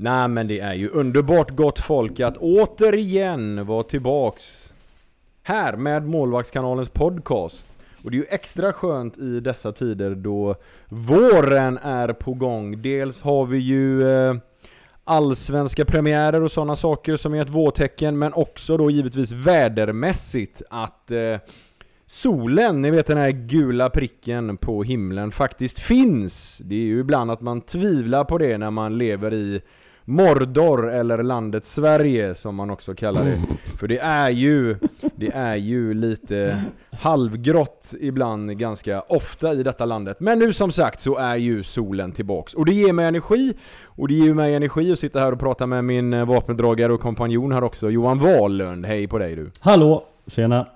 Nej men det är ju underbart gott folk att återigen vara tillbaks här med Målvaktskanalens podcast. Och det är ju extra skönt i dessa tider då våren är på gång. Dels har vi ju eh, allsvenska premiärer och sådana saker som är ett vårtecken, men också då givetvis vädermässigt att eh, solen, ni vet den här gula pricken på himlen, faktiskt finns. Det är ju ibland att man tvivlar på det när man lever i Mordor eller landet Sverige som man också kallar det. För det är ju, det är ju lite halvgrått ibland ganska ofta i detta landet. Men nu som sagt så är ju solen tillbaks. Och det ger mig energi. Och det ger mig energi att sitta här och prata med min vapendragare och kompanjon här också, Johan Wahlund. Hej på dig du! Hallå! Tjena!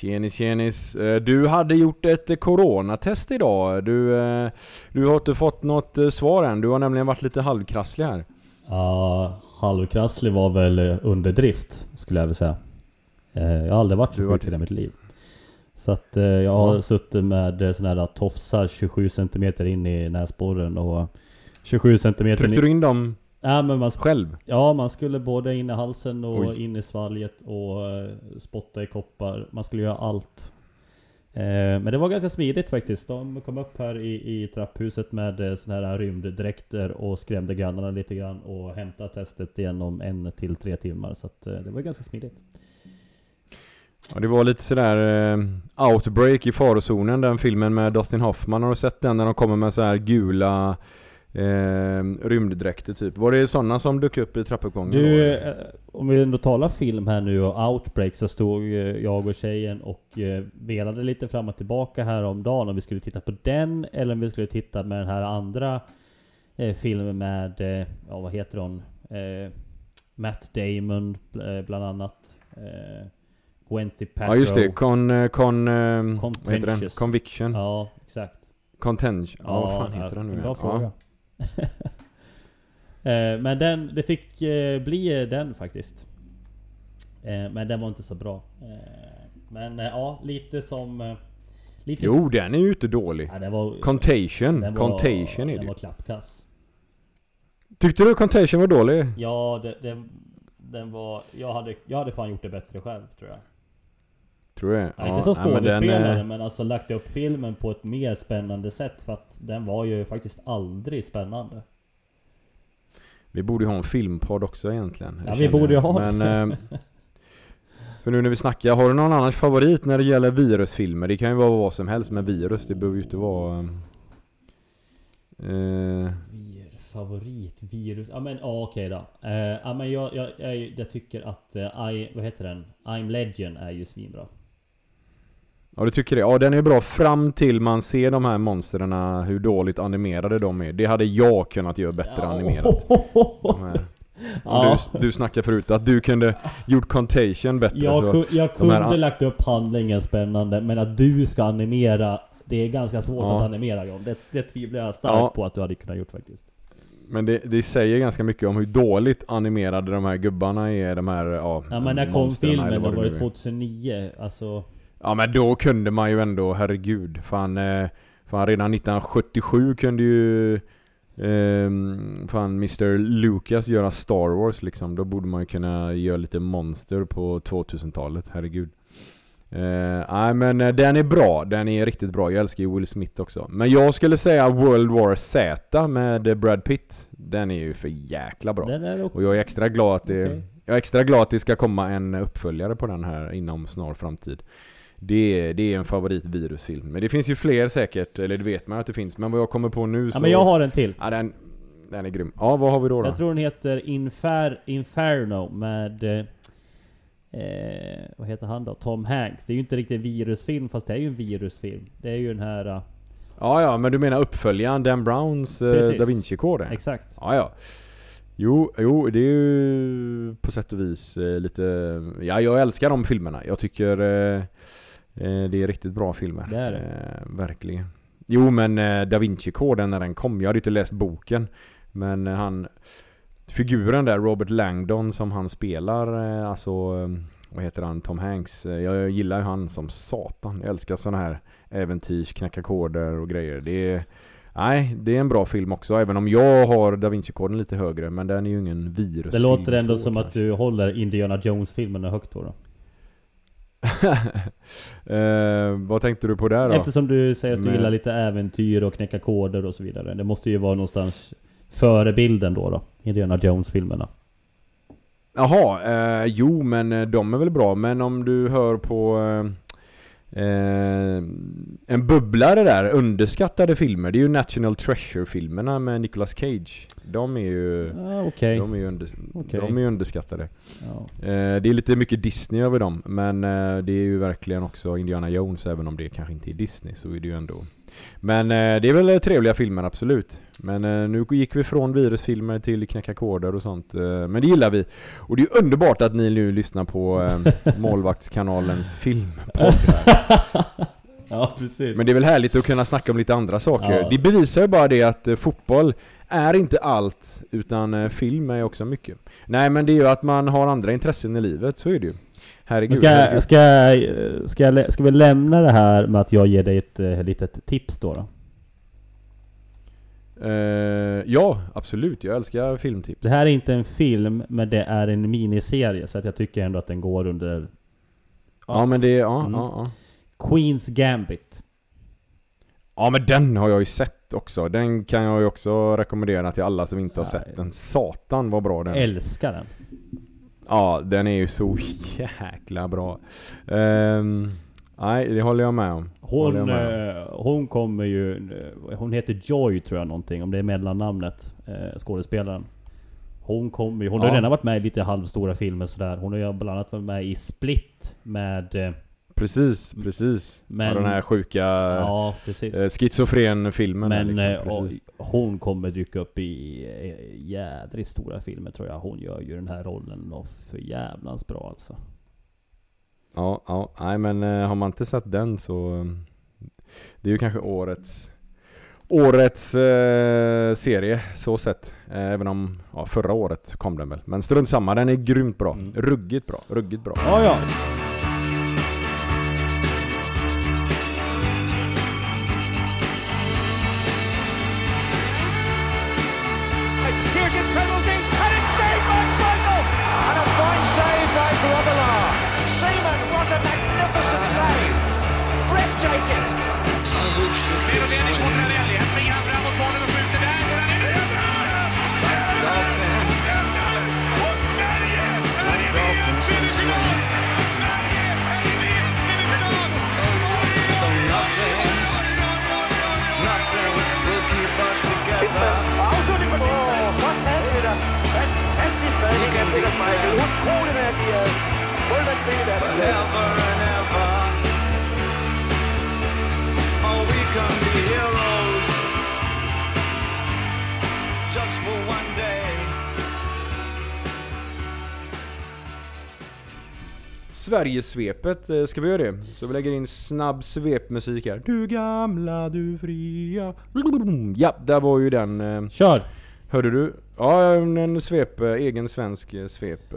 Tjenis tjenis. Eh, du hade gjort ett coronatest idag. Du, eh, du har inte fått något eh, svar än. Du har nämligen varit lite halvkrasslig här. Ja, halvkrasslig var väl underdrift skulle jag vilja säga. Jag har aldrig varit så sjuk i hela mitt liv. Så att jag har ja. suttit med sådana här tofsar 27 cm in i näsborren och 27 cm Tryckte du in dem Ja, men man själv? Ja, man skulle både in i halsen och Oj. in i svalget och uh, spotta i koppar. Man skulle göra allt. Uh, men det var ganska smidigt faktiskt. De kom upp här i, i trapphuset med uh, såna här rymddräkter och skrämde grannarna lite grann och hämtade testet igen om en till tre timmar. Så att, det var ganska smidigt. Ja, det var lite sådär Outbreak i farozonen, den filmen med Dustin Hoffman. Har du sett den? När de kommer med så här gula eh, rymddräkter typ. Var det sådana som dök upp i trappuppgången? Du, eh, om vi ändå talar film här nu och outbreak så stod jag och tjejen och eh, velade lite fram och tillbaka här om dagen om vi skulle titta på den eller om vi skulle titta med den här andra eh, filmen med, eh, ja vad heter hon? Eh, Matt Damon eh, bland annat. Eh, Gwenty Paltrow. Ja just det, Con... con vad heter den? Conviction. Ja, exakt. Contention. Ja, vad fan heter den nu? Bra fråga. Ja. Eh, men den, det fick eh, bli den faktiskt. Eh, men den var inte så bra. Men ja, lite som... Lite jo, den är ju inte dålig. Ja, var, Contagion. Den var, Contagion är det Den var klappkass. Tyckte du Contagion var dålig? Ja, det, det, den var... Jag hade, jag hade fan gjort det bättre själv tror jag. Tror du ja, Inte som skådespelare, men, den, men alltså lagt upp filmen på ett mer spännande sätt. För att den var ju faktiskt aldrig spännande. Vi borde ju ha en filmpodd också egentligen. Ja, vi borde ju ha men, eh, För nu när vi snackar, har du någon annars favorit när det gäller virusfilmer? Det kan ju vara vad som helst med virus, det behöver ju inte vara... Eh, favorit virus? Ja men ja, okej då. Uh, ja men jag, jag, jag, jag tycker att uh, I, vad heter den? I'm Legend är ju svinbra. Ja du tycker det? Ja den är bra fram till man ser de här monstren hur dåligt animerade de är. Det hade jag kunnat göra bättre ja. animerat. Ja. Du, du snackade förut att du kunde gjort Contagion bättre. Jag, så jag kunde här... lagt upp handlingen spännande, men att du ska animera det är ganska svårt ja. att animera John. Det, det tvivlar jag starkt ja. på att du hade kunnat gjort faktiskt. Men det, det säger ganska mycket om hur dåligt animerade de här gubbarna är, de här ja, Ja men när kom filmen? Då var det 2009, alltså Ja men då kunde man ju ändå, herregud. Fan, eh, fan redan 1977 kunde ju eh, fan Mr. Lucas göra Star Wars liksom. Då borde man ju kunna göra lite monster på 2000-talet, herregud. Eh, nej men eh, den är bra, den är riktigt bra. Jag älskar ju Will Smith också. Men jag skulle säga World War Z med Brad Pitt. Den är ju för jäkla bra. Och jag är extra glad att det okay. Jag är extra glad att det ska komma en uppföljare på den här inom snar framtid. Det är, det är en favoritvirusfilm. Men det finns ju fler säkert, eller det vet man att det finns. Men vad jag kommer på nu så... Ja men jag har en till. Ja den, den är grym. Ja vad har vi då? då? Jag tror den heter Infer Inferno med... Eh, vad heter han då? Tom Hanks. Det är ju inte riktigt en virusfilm fast det är ju en virusfilm. Det är ju den här... Uh... Ja ja, men du menar uppföljaren Dan Browns uh, Da Vinci-kod? Exakt. Ja ja. Jo, jo, det är ju på sätt och vis eh, lite... Ja, jag älskar de filmerna. Jag tycker eh, Eh, det är riktigt bra filmer. Det är det. Eh, verkligen. Jo men eh, Da Vinci-koden när den kom, jag hade inte läst boken. Men han... Figuren där, Robert Langdon som han spelar, alltså... Vad heter han? Tom Hanks. Jag gillar ju han som satan. Jag älskar sådana här äventyrs, knäcka koder och grejer. Det är... Nej, det är en bra film också, även om jag har Da Vinci-koden lite högre, men den är ju ingen virusfilm Det låter ändå så som att kanske. du håller Indiana Jones-filmerna högt då, då. eh, vad tänkte du på där då? Eftersom du säger att du Men- gillar lite äventyr och knäcka koder och så vidare. Det måste ju vara någonstans förebilden då då. Indiana Jones-filmerna. Jaha, eh, jo men de är väl bra, men om du hör på eh, eh, en bubblare där, underskattade filmer, det är ju National Treasure-filmerna med Nicolas Cage. De är ju, Ah, Okej. de är ju, under, Okej. de är underskattade. Ja. Eh, det är lite mycket Disney över dem, men eh, det är ju verkligen också Indiana Jones, även om det kanske inte är Disney så är det ju ändå. Men eh, det är väl trevliga filmer, absolut. Men eh, nu gick vi från virusfilmer till knäcka koder och sånt. Eh, men det gillar vi. Och det är ju underbart att ni nu lyssnar på eh, Målvaktskanalens filmpodd ja, precis. Men det är väl härligt att kunna snacka om lite andra saker. Ja. Det bevisar ju bara det att eh, fotboll är inte allt, utan eh, film är också mycket. Nej men det är ju att man har andra intressen i livet, så är det ju. Herregud. Ska, herregud. ska, ska, ska vi lämna det här med att jag ger dig ett eh, litet tips då? då? Eh, ja, absolut. Jag älskar filmtips. Det här är inte en film, men det är en miniserie. Så att jag tycker ändå att den går under Ja men det, ja, Mm. ja, ja. Queens Gambit. Ja men den har jag ju sett också. Den kan jag ju också rekommendera till alla som inte har Nej. sett den. Satan vad bra den är. Älskar den. Ja, den är ju så jäkla bra. Ehm, nej, det håller jag med om. Jag Hon, med om. eh, hon kommer ju... eh, Hon heter Joy tror jag någonting, om det är mellannamnet. Eh, skådespelaren. Hon kommer ju... Hon har Ja. redan varit med i lite halvstora filmer sådär. Hon har ju bland annat varit med i Split med... Precis, precis. Men- ja, den här sjuka Ja, eh, schizofren-filmen. Men liksom, eh, hon kommer dyka upp i eh, jädrigt stora filmer tror jag. Hon gör ju den här rollen och för jävlans bra alltså. Ja, ja, nej men eh, har man inte sett den så Det är ju kanske årets Årets eh, serie så sett eh, Även om ja, förra året kom den väl Men strunt samma, den är grymt bra Mm. Ruggigt bra, ruggigt bra Ja, ja. Sverigesvepet, eh, ska vi göra det? Så vi lägger in snabb svepmusik här Du gamla, du fria Ja, där var ju den eh, Kör! Hörde du? Ja, en svep, eh, egen svensk svep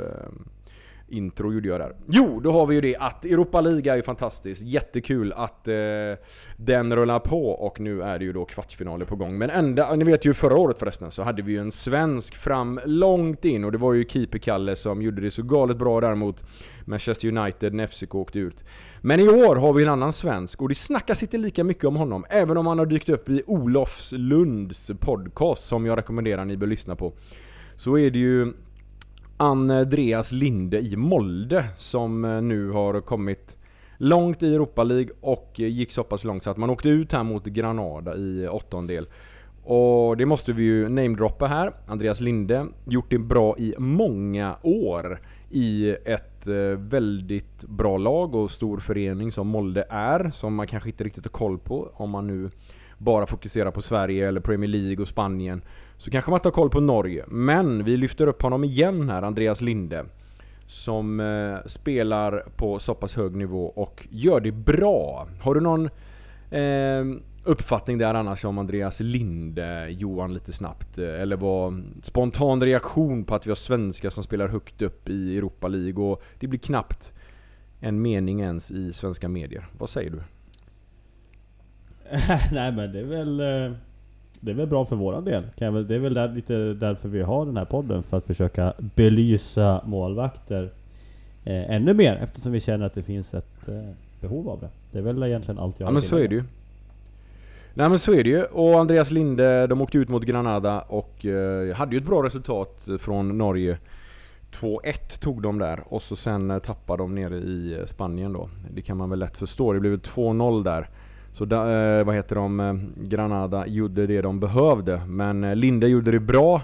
intro gjorde jag där. Jo, då har vi ju det att Europa League är ju fantastiskt. Jättekul att eh, den rullar på och nu är det ju då kvartsfinaler på gång. Men ända, ni vet ju förra året förresten så hade vi ju en svensk fram långt in och det var ju Keeper-Kalle som gjorde det så galet bra där mot Manchester United när FCK åkte ut. Men i år har vi en annan svensk och det snackas inte lika mycket om honom, även om han har dykt upp i Olofs Lunds podcast som jag rekommenderar ni bör lyssna på. Så är det ju Andreas Linde i Molde som eh, nu har kommit långt i Europa League och gick så pass långt så att man åkte ut här mot Granada i åttondel. Och det måste vi ju namedroppa här. Andreas Linde, gjort det bra i många år i ett eh, väldigt bra lag och stor förening som Molde är, som man kanske inte riktigt har koll på om man nu bara fokuserar på Sverige eller Premier League och Spanien. Så kanske man inte har koll på Norge. Men vi lyfter upp honom igen här, Andreas Linde. Som eh, spelar på så pass hög nivå och gör det bra. Har du någon eh, uppfattning där annars om Andreas Linde, Johan, lite snabbt? eh, Eller vad spontan reaktion på att vi har svenskar som spelar högt upp i Europa League och det blir knappt en mening ens i svenska medier. Vad säger du? Nej men det är väl... eh, det är väl bra för våran del. Det är väl där, lite därför vi har den här podden. För att försöka belysa målvakter eh, ännu mer. Eftersom vi känner att det finns ett eh, behov av det. Det är väl egentligen allt jag Ja har men att så är det ju. Nej men så är det ju. Och Andreas Linde, de åkte ut mot Granada och eh, hade ju ett bra resultat från Norge. 2-1 tog de där och så sen eh, tappade de nere i eh, Spanien då. Det kan man väl lätt förstå. Det blev 2-0 där. Så da, eh, vad heter de? Eh, Granada gjorde det de behövde. Men eh, Linde gjorde det bra.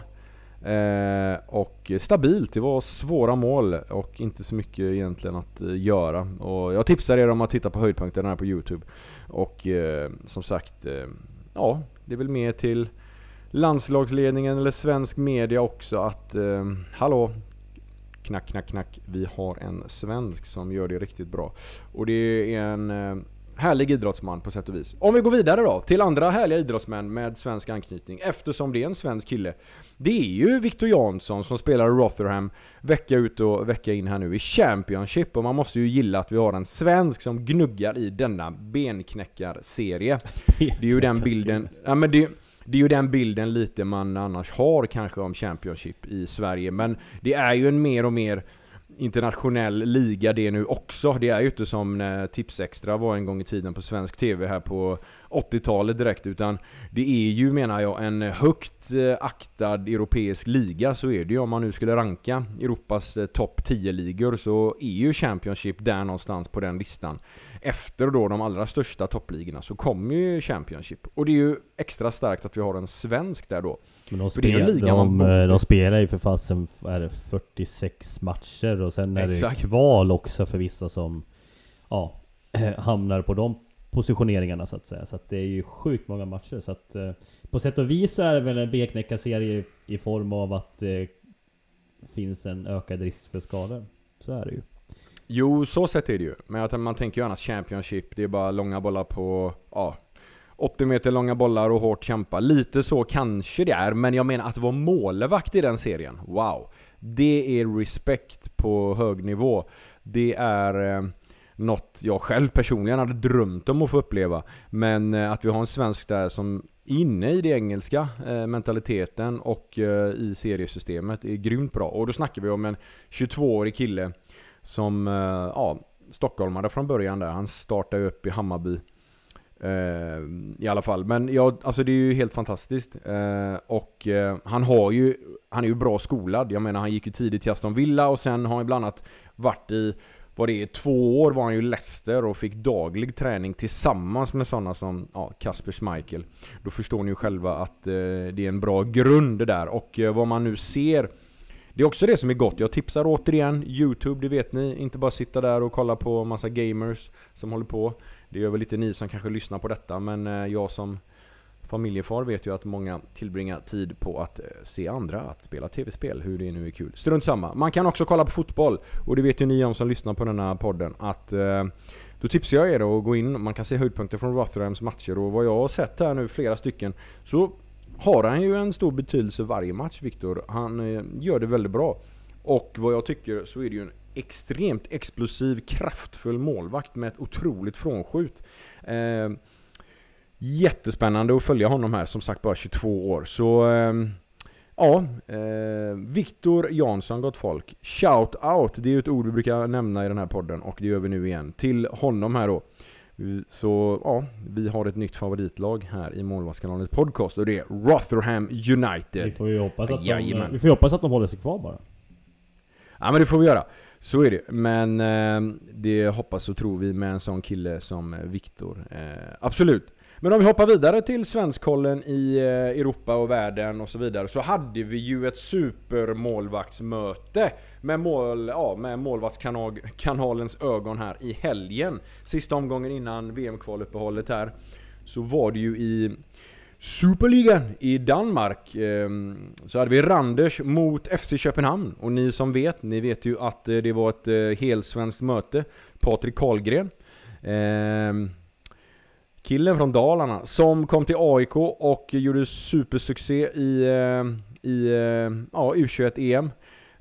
Eh, och stabilt. Det var svåra mål och inte så mycket egentligen att eh, göra. Och jag tipsar er om att titta på höjdpunkterna här på Youtube. Och eh, som sagt, eh, ja, det är väl mer till landslagsledningen eller svensk media också att eh, hallå, knack, knack, knack. Vi har en svensk som gör det riktigt bra. Och det är en eh, härlig idrottsman på sätt och vis. Om vi går vidare då till andra härliga idrottsmän med svensk anknytning eftersom det är en svensk kille. Det är ju Victor Jansson som spelar i Rotherham vecka ut och vecka in här nu i Championship och man måste ju gilla att vi har en svensk som gnuggar i denna benknäckarserie. Det är ju den bilden, ja men det, det är ju den bilden lite man annars har kanske om Championship i Sverige. Men det är ju en mer och mer internationell liga det nu också. Det är ju inte som när Tipsextra var en gång i tiden på svensk TV här på 80-talet direkt. Utan det är ju menar jag en högt eh, aktad europeisk liga. Så är det ju om man nu skulle ranka Europas eh, topp 10-ligor så är ju Championship där någonstans på den listan. Efter då de allra största toppligorna så kommer ju Championship. Och det är ju extra starkt att vi har en svensk där då. Men de, spel, de, borde- eh, de spelar ju för fasen vad är det, 46 matcher och sen är Exakt. det kval också för vissa som ja, hamnar på de positioneringarna så att säga. Så att det är ju sjukt många matcher. Så att eh, på sätt och vis är det väl en benknäckarserie i form av att det finns en ökad risk för skador. Så är det ju. Jo, så sett är det ju. Men att man tänker ju annars Championship, det är bara långa bollar på, ja, 80 meter långa bollar och hårt kämpa. Lite så kanske det är, men jag menar att vara målvakt i den serien, wow. Det är respekt på hög nivå. Det är eh, något jag själv personligen hade drömt om att få uppleva. Men eh, att vi har en svensk där som inne i det engelska eh, mentaliteten och eh, i seriesystemet är grymt bra. Och då snackar vi om en 22-årig kille som, eh, ja, stockholmare från början där. Han startade upp i Hammarby. Eh, I alla fall. Men ja, alltså det är ju helt fantastiskt. Eh, och eh, han har ju, han är ju bra skolad. Jag menar han gick ju tidigt till Aston Villa och sen har han bland annat varit i, vad det är, två år var han ju Leicester och fick daglig träning tillsammans med sådana som ja, Kasper Schmeichel. Då förstår ni ju själva att eh, det är en bra grund det där. Och eh, vad man nu ser det är också det som är gott. Jag tipsar återigen Youtube, det vet ni. Inte bara sitta där och kolla på massa gamers som håller på. Det gör väl lite ni som kanske lyssnar på detta, men eh, jag som familjefar vet ju att många tillbringar tid på att eh, se andra att spela tv-spel, hur det nu är kul. Strunt samma. Man kan också kolla på fotboll, och det vet ju ni om som lyssnar på denna podden, att eh, då tipsar jag er att gå in, man kan se höjdpunkter från Rotherhams matcher och vad jag har sett här nu, flera stycken, så har han ju en stor betydelse varje match, Viktor. Han eh, gör det väldigt bra. Och vad jag tycker så är det ju en extremt explosiv, kraftfull målvakt med ett otroligt frånskjut. Eh, jättespännande att följa honom här, som sagt bara 22 år. Så eh, ja, eh, Viktor Jansson gott folk. Shout out, det är ju ett ord vi brukar nämna i den här podden och det gör vi nu igen. Till honom här då. Så ja, vi har ett nytt favoritlag här i Målvaktskanalens podcast och det är Rotherham Vi United. får ju hoppas att, de, Jajamän. vi får hoppas att de håller sig kvar bara. Ja men det får vi göra. Så är det. Men eh, det hoppas och tror vi med en sån kille som Viktor. Eh, absolut. Men om vi hoppar vidare till svenskkollen i eh, Europa och världen och så vidare så hade vi ju ett supermålvaktsmöte med, mål, ja, med målvaktskanalens ögon här i helgen. Sista omgången innan VM-kvaluppehållet här så var det ju i Superligan i Danmark ehm, så hade vi Randers mot FC Köpenhamn. Och ni som vet, ni vet ju att eh, det var ett eh, helsvenskt möte. Patrik Karlgren. Ehm, Killen från Dalarna som kom till AIK och gjorde supersuccé i, eh, i eh, ja, U21-EM.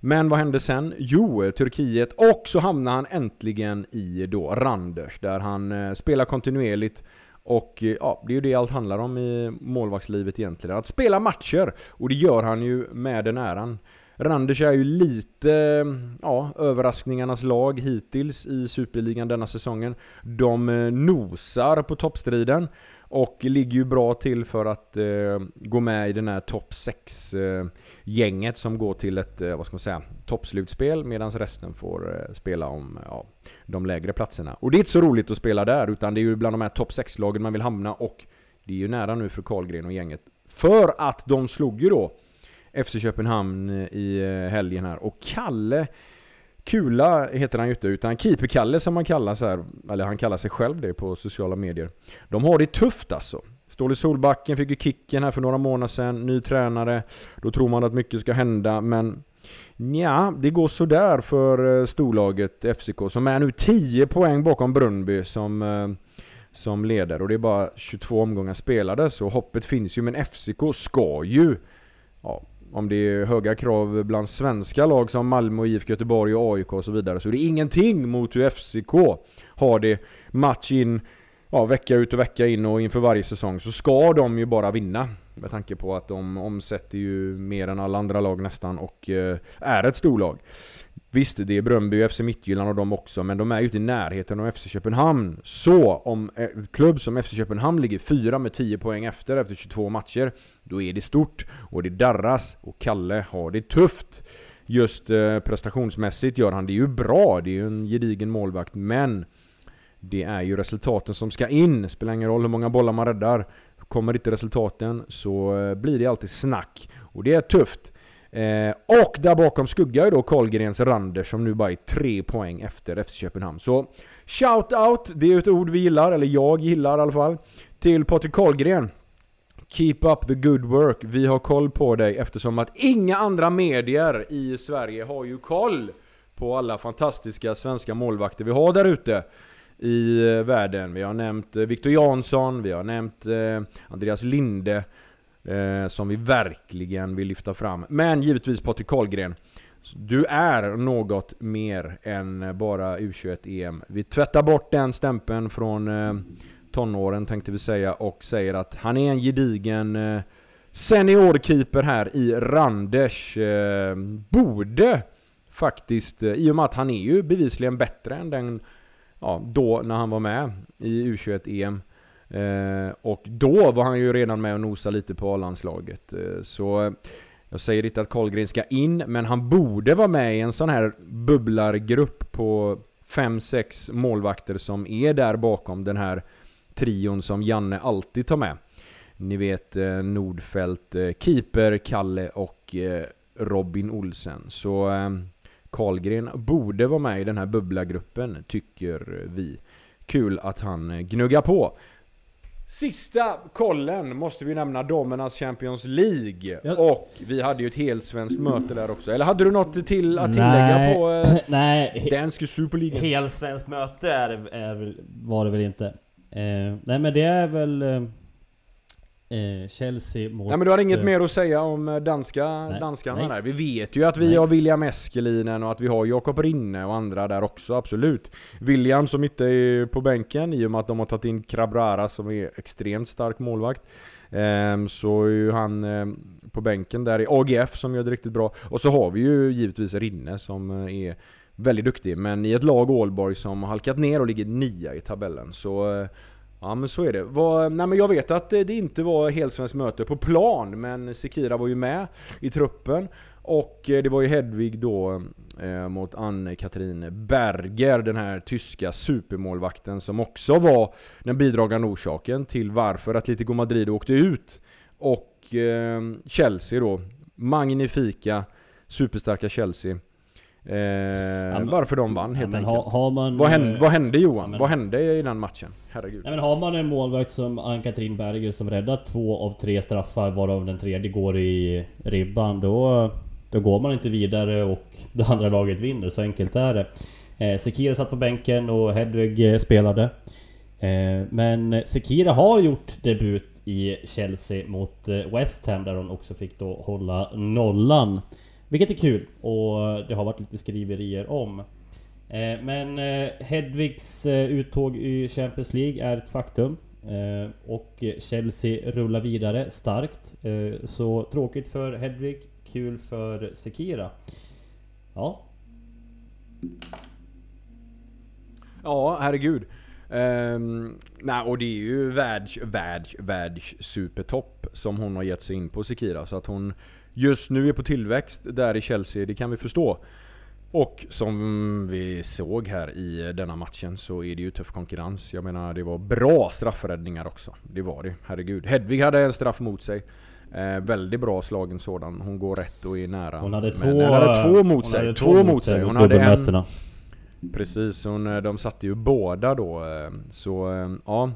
Men vad hände sen? Jo, Turkiet. Och så hamnade han äntligen i då Randers där han eh, spelar kontinuerligt Och ja, det är ju det allt handlar om i målvaktslivet egentligen. Att spela matcher. Och det gör han ju med den äran. Randers är ju lite, ja, överraskningarnas lag hittills i Superligan denna säsongen. De eh, nosar på toppstriden. Och ligger ju bra till för att eh, gå med i den här topp 6 eh, gänget som går till ett, eh, vad ska man säga, toppslutspel medan resten får eh, spela om ja, de lägre platserna. Och det är inte så roligt att spela där utan det är ju bland de här topp 6-lagen man vill hamna och det är ju nära nu för Karlgren och gänget. För att de slog ju då FC Köpenhamn eh, i eh, helgen här och Kalle Kula heter han ju inte, utan Keeper-Kalle som han kallar här, eller han kallar sig själv det på sociala medier. De har det tufft alltså. Ståle Solbacken fick ju kicken här för några månader sedan, ny tränare. Då tror man att mycket ska hända, men ja, det går sådär för eh, storlaget FCK som är nu 10 poäng bakom Brunnby som, som leder. Och det är bara 22 omgångar spelade. Så hoppet finns ju, men FCK ska ju om det är höga krav bland svenska lag som Malmö, IFK Göteborg och AIK och så vidare. Så det är ingenting mot hur FCK har det match in, ja, vecka ut och vecka in och inför varje säsong. Så ska de ju bara vinna. Med tanke på att de omsätter ju mer än alla andra lag nästan och eh, är ett storlag. Visst, det är Bröndby och FC Midtjylland och de också, men de är ju inte i närheten av FC Köpenhamn. Så om en klubb som FC Köpenhamn ligger fyra med 10 poäng efter, efter 22 matcher, då är det stort och det darras och Kalle har det tufft. Just eh, prestationsmässigt gör han det ju bra, det är ju en gedigen målvakt, men det är ju resultaten som ska in. Spelar ingen roll hur många bollar man räddar. Kommer inte resultaten så eh, blir det alltid snack. Och det är tufft. Eh, och där bakom skuggar ju då Karlgrens Randers som nu bara är tre poäng efter efter Köpenhamn. Så shout out, det är ett ord vi gillar, eller jag gillar i alla fall, till Patrik Karlgren. Keep up the good work. Vi har koll på dig eftersom att inga andra medier i Sverige har ju koll på alla fantastiska svenska målvakter vi har där ute i eh, världen. Vi har nämnt eh, Victor Jansson, vi har nämnt eh, Andreas Linde eh, som vi verkligen vill lyfta fram. Men givetvis Patrik Karlgren. Du är något mer än bara U21-EM. Vi tvättar bort den stämpeln från eh, tonåren tänkte vi säga och säger att han är en gedigen eh, seniorkeeper här i Randers. Eh, borde faktiskt, eh, i och med att han är ju bevisligen bättre än den ja, då när han var med i U21-EM. Eh, och då var han ju redan med och nosade lite på A-landslaget. Eh, så eh, jag säger inte att Karlgren ska in, men han borde vara med i en sån här bubblargrupp på 5-6 målvakter som är där bakom den här trion som Janne alltid tar med. Ni vet eh, Nordfält, eh, Keeper, Kalle och eh, Robin Olsen. Så Karlgren borde vara med i den här bubblargruppen, tycker vi. Kul att han gnuggar på. Sista kollen måste vi nämna Domernas Champions League. Ja. Och vi hade ju ett helt svenskt möte där också. Eller hade du något till att tillägga Nej. på eh, Nej, Danske Superliga? helt svenskt möte är, är, var det väl inte. Eh, nej men det är väl eh, Chelsea mot... Nej men du har inget eh, mer att säga om eh, danska, Nej. danskarna Nej. där? Vi vet ju att vi Nej. har William Eskelinen och att vi har Jakob Rinne och andra där också, absolut. William som inte är på bänken i och med att de har tagit in Krabrara som är extremt stark målvakt. Ehm, så är ju han ehm, på bänken där i AGF som gör det riktigt bra. Och så har vi ju givetvis Rinne som eh, är väldigt duktig. Men i ett lag Ålborg som har halkat ner och ligger nia i tabellen. Så eh, Ja men så är det. Var, nej, men jag vet att eh, det inte var helsvenskt möte på plan, men Sekira var ju med i truppen. Och eh, det var ju Hedvig då eh, mot Ann-Katrin Berger, den här tyska supermålvakten som också var den bidragande orsaken till varför Atletico Madrid åkte ut. Och eh, Chelsea då, magnifika, superstarka Chelsea. Eh, men- varför de vann ja, helt men enkelt. har, har man... Vad hände, eh, vad hände Johan? ja, men- Vad hände i den matchen? Herregud. Nej men har man en målvakt som Ann-Katrin Berger som räddar två av tre straffar varav den tredje går i ribban då, då går man inte vidare och det andra laget vinner. Så enkelt är det. Eh, Sekira satt på bänken och Hedvig eh, spelade. Eh, men Sekira har gjort debut i Chelsea mot eh, West Ham där hon också fick då hålla nollan. Vilket är kul och det har varit lite skriverier om. Eh, men eh, Hedvigs eh, uttåg i Champions League är ett faktum. Och Chelsea rullar vidare starkt. Så tråkigt för Hedvig, kul för Sekira. Ja, Ja, herregud. Um, nej, och det är ju världs, världs, världs supertopp som hon har gett sig in på Sekira. Så att hon just nu är på tillväxt där i Chelsea, det kan vi förstå. Och som vi såg här i denna matchen så är det ju tuff konkurrens. Jag menar det var bra straffräddningar också. Det var det, herregud. Hedvig hade en straff mot sig. Eh, väldigt bra slagen sådan. Hon går rätt och är nära. hon hade Men två, hon hade två mot hon sig. hade två mot sig. Hon hade en... Precis, hon, eh, de satte ju båda då. eh, Så eh, ja,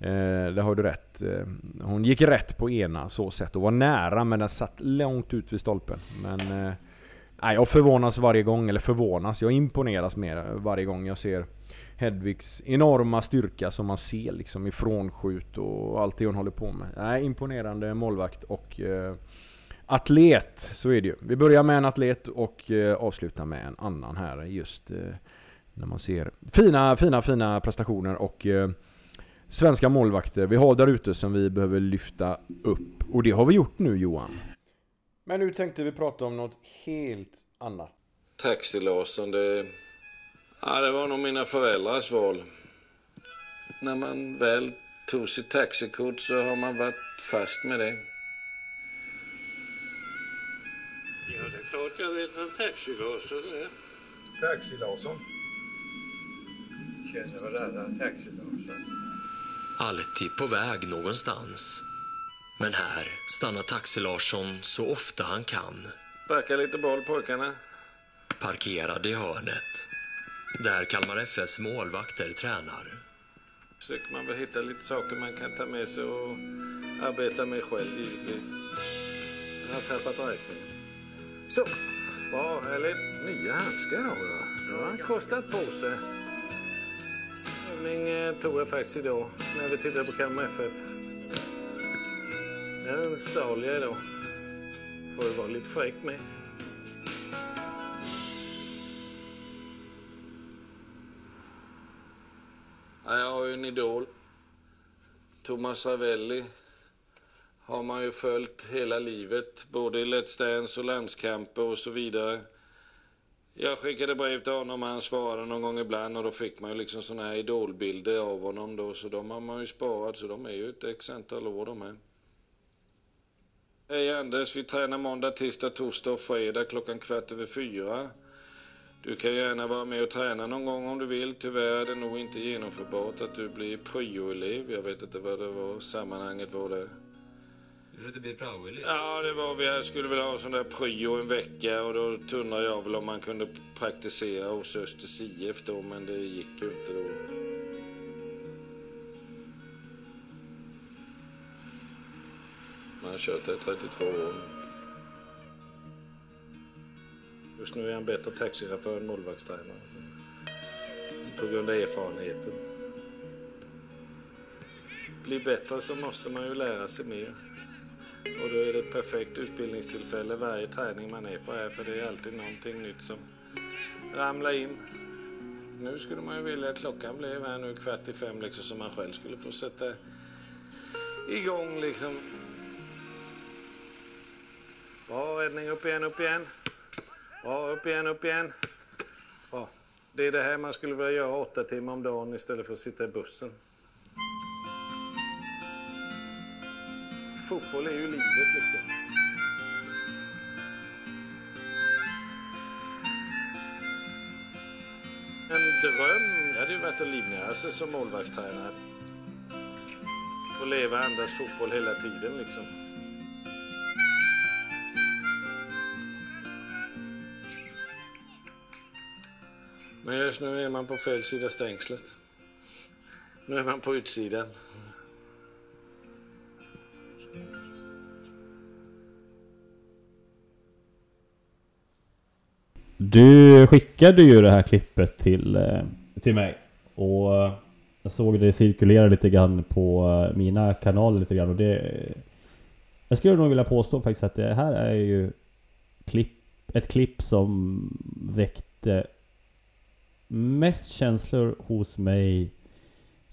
eh, det har du rätt. Eh, Hon gick rätt på ena så sätt och var nära men den satt långt ut vid stolpen. Men eh, jag förvånas varje gång, eller förvånas, jag imponeras mer varje gång jag ser Hedvigs enorma styrka som man ser liksom ifrån skjut och allt det hon håller på med. Nej, imponerande målvakt och eh, atlet, så är det ju. Vi börjar med en atlet och eh, avslutar med en annan här just eh, när man ser fina, fina, fina prestationer och eh, svenska målvakter vi har där ute som vi behöver lyfta upp. Och det har vi gjort nu Johan. Men nu tänkte vi prata om något helt annat. Taxi-Larsson, det, ja, det var nog mina föräldrars val. När man väl tog sitt taxikort så har man varit fast med det. Ja, det är klart jag vet vem Taxi-Larsson är. Taxi-Larsson. Känner väl alla Taxi-Larsson. Alltid på väg någonstans. Men här stannar Taxi-Larsson så ofta han kan. Sparka lite boll pojkarna. Parkerad i hörnet. Där Kalmar FFs målvakter tränar. Försöker man väl hitta lite saker man kan ta med sig och arbeta med själv givetvis. Jag har tappat räkningen. Stopp! Bra, härligt. Nya handskar har va? Det har han kostat på sig ställning eh, tog jag faktiskt idag när vi tittade på Kalmar FF. Den stal jag idag. Får ju vara lite fräck med. Ja, jag har ju en idol. Thomas Ravelli har man ju följt hela livet, både i Let's Dance och landskamper och så vidare. Jag skickade brev till honom och han svarade någon gång ibland och då fick man ju liksom såna här idolbilder av honom då, så de har man ju sparat, så de är ju ett x antal år de här. Hej Anders, vi tränar måndag, tisdag, torsdag och fredag klockan kvart över fyra. Du kan gärna vara med och träna någon gång om du vill. Tyvärr är det nog inte genomförbart att du blir pryoelev. Jag vet inte vad det var sammanhanget var där. Du får inte bli praoelev. Ja, det var vi. Jag skulle vilja ha sån där pryo en vecka och då tunnade jag väl om man kunde praktisera hos Östers IF då, men det gick ju inte då. Man har kört det i 32 år. Just nu är han bättre taxichaufför än målvaktstränare. Alltså. På grund av erfarenheten. Bli bättre så måste man ju lära sig mer. Och då är det ett perfekt utbildningstillfälle varje träning man är på här för det är alltid någonting nytt som ramlar in. Nu skulle man ju vilja att klockan blev här nu kvart i fem liksom så man själv skulle få sätta igång liksom. Bra räddning, upp igen, upp igen. Bra, upp igen, upp igen. Bra. Det är det här man skulle vilja göra åtta timmar om dagen istället för att sitta i bussen. Fotboll är ju livet liksom. En dröm hade ju varit att livnära sig som målvaktstränare. Och leva andras fotboll hela tiden liksom. Men just nu är man på fel sida stängslet. Nu är man på utsidan. Du skickade ju det här klippet till, eh, till mig. Och eh, jag såg det cirkulera lite grann på eh, mina kanaler lite grann och det... Jag skulle nog vilja påstå faktiskt att det här är ju klipp, ett klipp som väckte mest känslor hos mig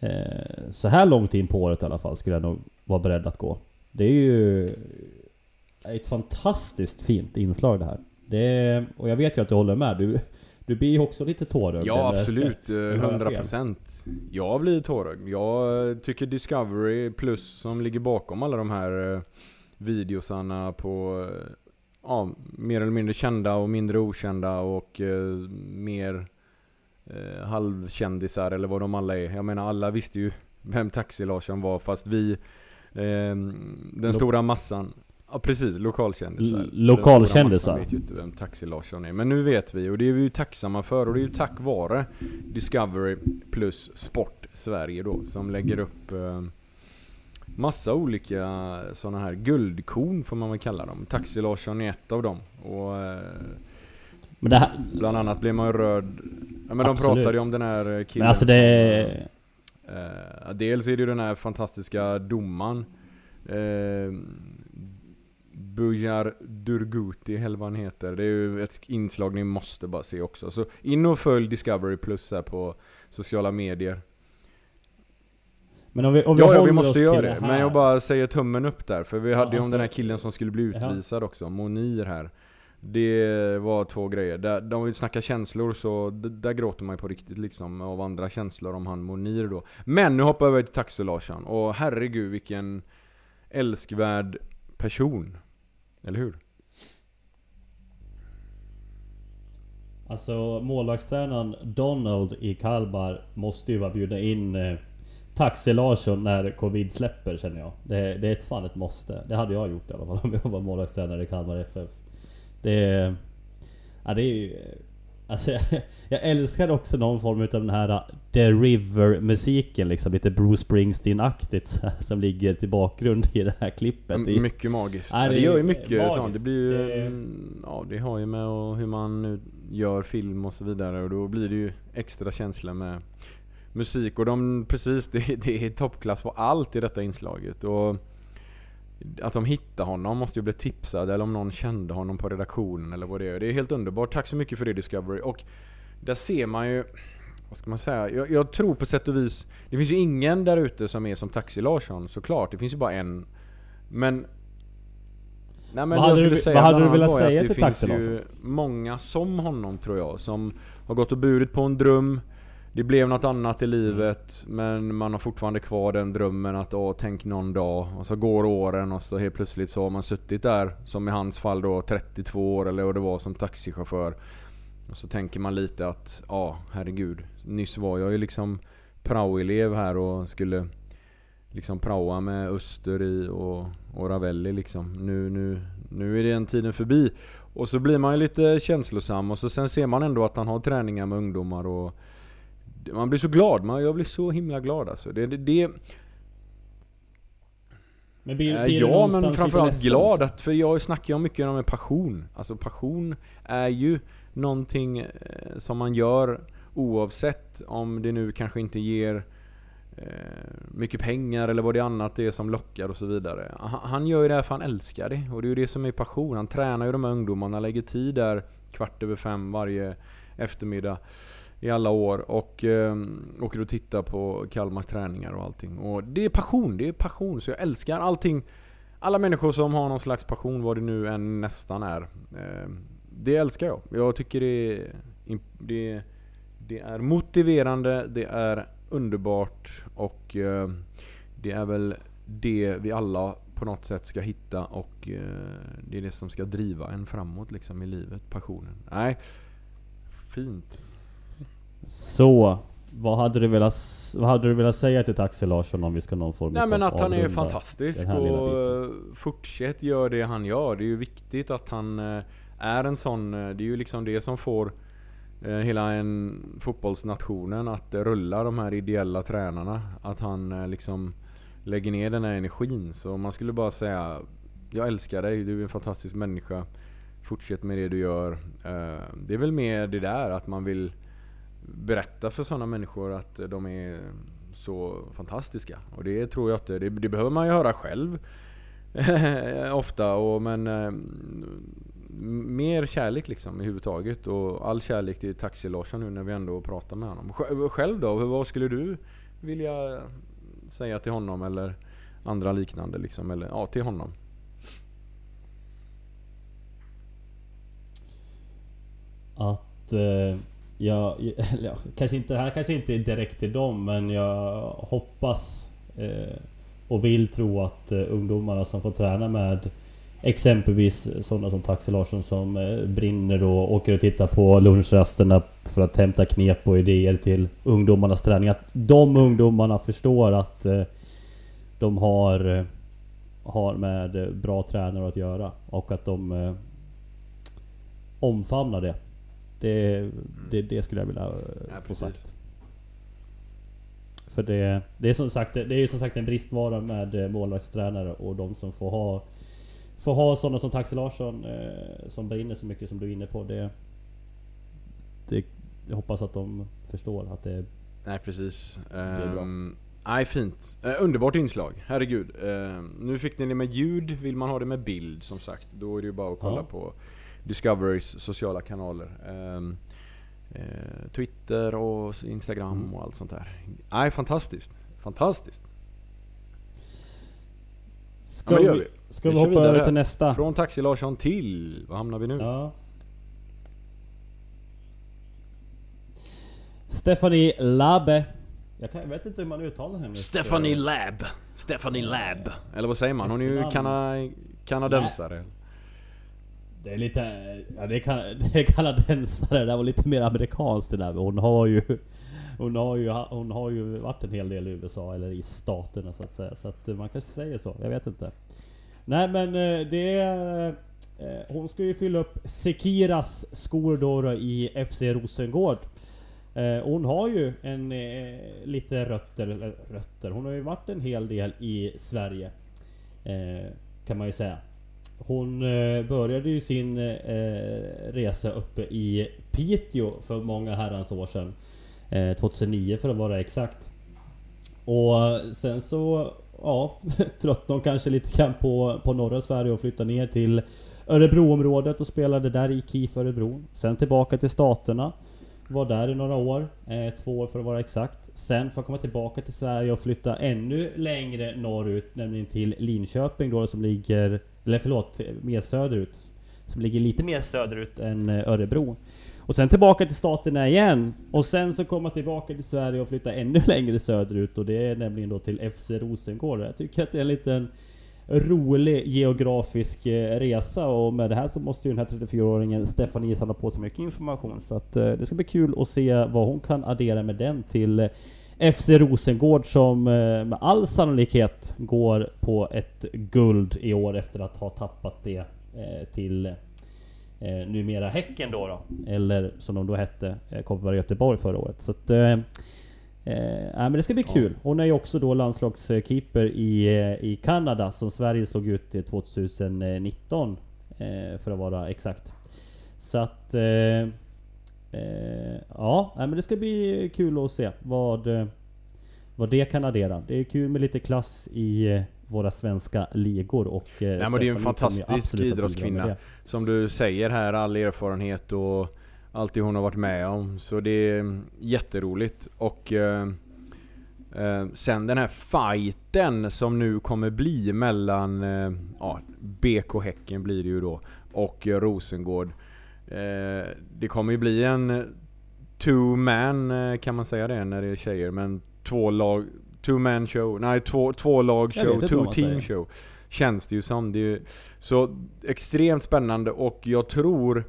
Eh, så här långt in på året i alla fall skulle jag nog vara beredd att gå. Det är ju ett fantastiskt fint inslag det här. Det och jag vet ju att du håller med. Du, du blir ju också lite tårögd. Ja eller- absolut, eh, eller har jag fel? 100% Jag blir tårögd. Jag tycker Discovery Plus som ligger bakom alla de här eh, videosarna på eh, ja, mer eller mindre kända och mindre okända och eh, mer eh, halvkändisar eller vad de alla är. Jag menar alla visste ju vem Taxi Larsson var fast vi, eh, den stora massan Ja precis, lokalkändisar. L- lokalkändisar. vet ju inte vem Taxi Larsson är. Men nu vet vi och det är vi ju tacksamma för och det är ju tack vare Discovery plus Sport Sverige då som lägger upp eh, massa olika sådana här guldkorn får man väl kalla dem. Taxi Larsson är ett av dem. Och eh, Men det här... bland annat blev man ju röd. Ja, men de Absolut. pratade ju om den här eh, killen Men alltså det... som, eh, dels är det ju den här fantastiska domaren eh, Bujar Durguti eller vad han heter. Det är ju ett inslag ni måste bara se också. Så in och följ Discovery Plus här på sociala medier. Men om vi, om vi Ja, ja vi måste göra det. här. Men jag bara säger tummen upp där. För vi hade ju om alltså- den här killen som skulle bli utvisad också. Monir här. Det var två grejer. Där, de vill snacka känslor så där gråter man ju på riktigt liksom. Av andra känslor om han Monir då. Men nu hoppar jag över till Taxi Larsson. Och herregud vilken älskvärd person. Eller hur? Alltså målvaktstränaren Donald i Kalmar måste ju bara bjuda in eh, Taxi Larsson när covid släpper känner jag. Det, det är ett fan ett måste. Det hade jag gjort i alla fall om jag var målvaktstränare i Kalmar FF. Det... Ja det är ju... Alltså jag, jag älskar också någon form av den här uh, The River musiken liksom. Lite Bruce Springsteen-aktigt som ligger till bakgrund i det här klippet. Är- Mycket magiskt. Ja, det gör ju mycket sånt. Det blir ju... Det- mm, Ja, det har ju med och hur man nu gör film och så vidare. Och då blir det ju extra känsla med musik. Och de, precis, det, det är toppklass på allt i detta inslaget. Och att de hittar honom måste ju bli tipsad eller om någon kände honom på redaktionen eller vad det är. Det är helt underbart. Tack så mycket för det Discovery. Och där ser man ju, vad ska man säga? Jag, jag tror på sätt och vis, det finns ju ingen där ute som är som Taxi Larsson såklart. Det finns ju bara en. Men Nej men Vad det hade du- säga vad hade du velat säga det till Taxi finns ju många som honom tror jag, som har gått och burit på en dröm. Det blev något annat i livet, men man har fortfarande kvar den drömmen att åh, tänk någon dag. Och så går åren och så helt plötsligt så har man suttit där, som i hans fall då 32 år eller vad det var som taxichaufför. Och så tänker man lite att, ja herregud. Nyss var jag ju liksom praoelev här och skulle liksom praoa med Öster i och, och Ravelli liksom. Nu, nu, nu är den tiden förbi. Och så blir man ju lite känslosam och så sen ser man ändå att han har träningar med ungdomar och man blir så glad, man, jag blir så himla glad alltså. Det, det, det, Men blir, Eh, blir ja men framförallt glad att, för jag snackar ju mycket om passion. Alltså passion är ju någonting eh, som man gör oavsett om det nu kanske inte ger eh, mycket pengar eller vad det annat är som lockar och så vidare. Han, han gör ju det här för han älskar det och det är ju det som är passion. Han tränar ju de här ungdomarna, lägger tid där kvart över fem varje eftermiddag i alla år och eh, åker och tittar på Kalmars träningar och allting. Och det är passion, det är passion. Så jag älskar allting. Alla människor som har någon slags passion, vad det nu än nästan är. Eh, det älskar jag. Jag tycker det är, det, det är motiverande, det är underbart och eh, det är väl det vi alla på något sätt ska hitta och eh, det är det som ska driva en framåt liksom i livet, passionen. Nej, fint. Så, vad hade du velat, vad hade du velat säga till Taxi Larsson om vi ska någon form Nej men att han är fantastisk och eh, fortsätt gör det han gör. Det är ju viktigt att han eh, är en sån, eh, det är ju liksom det som får hela en fotbollsnationen att rulla de här ideella tränarna. Att han liksom lägger ner den här energin. Så man skulle bara säga Jag älskar dig, du är en fantastisk människa. Fortsätt med det du gör. Det är väl mer det där att man vill berätta för sådana människor att de är så fantastiska. Och det tror jag inte, det, det behöver man ju höra själv. Ofta, och, men eh, mer kärlek liksom överhuvudtaget. Och all kärlek till Taxi Larsson nu när vi ändå pratar med honom. Sj- Själv då, vad skulle du vilja säga till honom eller andra liknande liksom. Eller ja, till honom. Att eh, jag, ja, kanske inte, det här kanske inte är direkt till dem men jag hoppas eh, och vill tro att eh, ungdomarna som får träna med Exempelvis sådana som Taxi Larsson som eh, brinner och åker och tittar på lunchrasterna för att hämta knep och idéer till ungdomarnas träning. Att de ungdomarna förstår att eh, de har, eh, har med eh, bra tränare att göra och att de eh, omfamnar det. Det, det, det skulle jag vilja eh, Ja, få precis. sagt. För det, det är som sagt det är ju som sagt en bristvara med eh, målvaktstränare och de som får ha Får ha sådana som Taxi Larsson eh, som brinner så mycket som du är inne på. Det, det, jag hoppas att de förstår att det Nej precis. är bra. Ehm, Nej fint. Eh, underbart inslag, herregud. Ehm, nu fick ni det med ljud, vill man ha det med bild som sagt. Då är det ju bara att kolla Ja. på Discoverys sociala kanaler. Ehm, eh, Twitter och Instagram Mm. och allt sånt där. Nej fantastiskt. Fantastiskt. Ska Ja, vi, ska Vi vi hoppa vidare över till nästa? Från Taxi Larsson till, vad hamnar vi nu? Ja. Stephanie Labe. Jag, kan, jag vet inte hur man uttalar. Stephanie eh, Lab. Stephanie Lab. Eller vad säger man? Hon är ju kana, kanadensare. Det är lite... Ja det är, kan, det är kanadensare. Det där var lite mer amerikanskt det där. Hon har ju... Hon har, ju, hon har ju varit en hel del i USA eller i staterna så att säga. Så att eh, man kanske säger så. Jag vet inte. Nej men eh, det är... Eh, hon ska ju fylla upp Sekiras skor då, i FC Rosengård. Hon har ju en lite rötter, eller rötter. Hon har ju varit en hel del i Sverige. Kan man ju säga. Hon eh, började ju sin eh, resa uppe i Piteå för många herrans år sedan. Eh, 2009 för att vara exakt. Och sen så, ja, tröttnade hon kanske lite grann på, på norra Sverige och flyttade ner till Örebroområdet och spelade där i KIF Örebro. Sen tillbaka till staterna. Var där i några år, eh, två år för att vara exakt. Sen får jag komma tillbaka till Sverige och flytta ännu längre norrut, nämligen till Linköping då som ligger, eller förlåt, mer söderut. Som ligger lite mer söderut än eh, Örebro. Och sen tillbaka till staterna igen. Och sen så komma tillbaka till Sverige och flytta ännu längre söderut. Och det är nämligen då till FC Rosengård. Jag tycker att det är en liten rolig geografisk eh, resa och med det här så måste ju den här 34-åringen Stefanie samla på sig mycket information. Så att eh, det ska bli kul att se vad hon kan addera med den till eh, FC Rosengård som med all sannolikhet går på ett guld i år efter att ha tappat det till eh, numera Häcken då, då. Eller som de då hette, eh, Kopparberg Göteborg förra året. Så att, eh, Eh, ja, men det ska bli kul. Hon är ju också då landslagskeeper i, eh, i Kanada som Sverige slog ut i 2019 eh, för att vara exakt. Så att... Eh, eh, ja, men det ska bli kul att se vad, eh, vad det kan addera. Det är kul med lite klass i våra svenska ligor och... Nej men det är ju en fantastisk idrottskvinna. Som du säger här, all erfarenhet och allt det hon har varit med om. Så det är mm, jätteroligt. Och eh, eh, sen den här fighten som nu kommer bli mellan eh, ja, BK Häcken blir det ju då och eh, Rosengård. Eh, det kommer ju bli en two man eh, kan man säga det när det är tjejer men två lag Two man show, nej två, två lag show, two team show. Känns det ju som. Det är ju, så extremt spännande och jag tror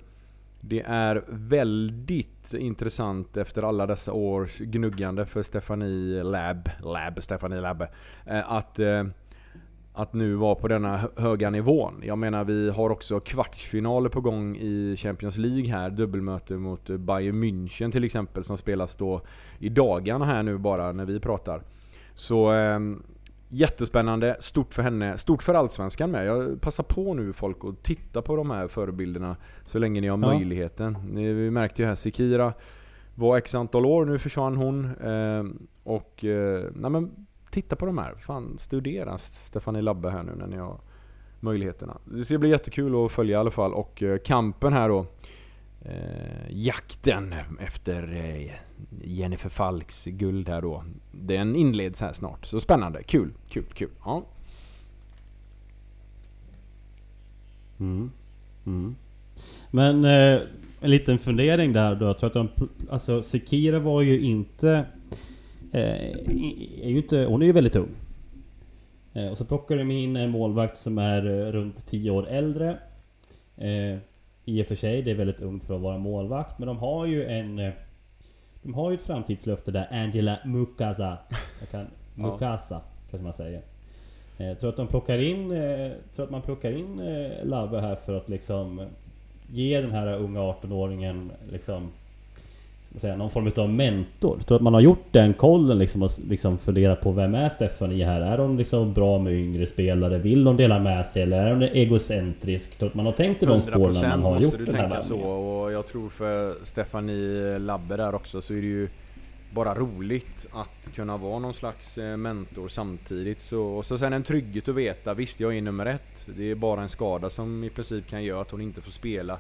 det är väldigt intressant efter alla dessa års gnuggande för Stephanie Lab, Lab, Stephanie Lab, eh, att, eh, att nu vara på denna höga nivån. Jag menar vi har också kvartsfinaler på gång i Champions League här, dubbelmöte mot Bayern München till exempel som spelas då i dagarna här nu bara när vi pratar. Så ehm, jättespännande, stort för henne, stort för Allsvenskan med. Jag passar på nu folk att titta på de här förebilderna så länge ni har Ja. möjligheten. Ni, vi märkte ju här Sikira var x antal år, nu försvann hon. Eh, och eh, nej men titta på de här. Fan, studera Stefanie Labbe här nu när ni har möjligheterna. Det ska bli jättekul att följa i alla fall och eh, kampen här då eh, jakten efter eh, Jennifer Falks guld här då. Den inleds här snart. Så spännande, kul, kul, kul. Ja. Mm. Mm. Men eh, en liten fundering där då. Jag tror att de, alltså Sekira var ju inte... Eh, är ju inte hon är ju väldigt ung. Eh, och så plockar de in en målvakt som är eh, runt 10 år äldre. Eh, i och för sig, det är väldigt ungt för att vara målvakt. Men de har ju en... Eh, de har ju ett framtidslöfte där, Angela Mukasa. Kan, Mukasa, kanske man säger. Jag eh, tror att de plockar in, eh, tror att man plockar in Labbe här för att liksom ge den här unga 18-åringen liksom säga, någon form av mentor. Tror att man har gjort den kollen liksom och liksom funderat på vem är Stephanie här? Är hon liksom bra med yngre spelare? Vill hon dela med sig eller är hon egocentrisk? Tror att man har tänkt i de spåren när man har gjort du den här tänka så och jag tror för Stephanie Labbe där också så är det ju bara roligt att kunna vara någon slags eh, mentor samtidigt. Så, och så sen en trygghet att veta, visst jag är nummer ett. Det är bara en skada som i princip kan göra att hon inte får spela.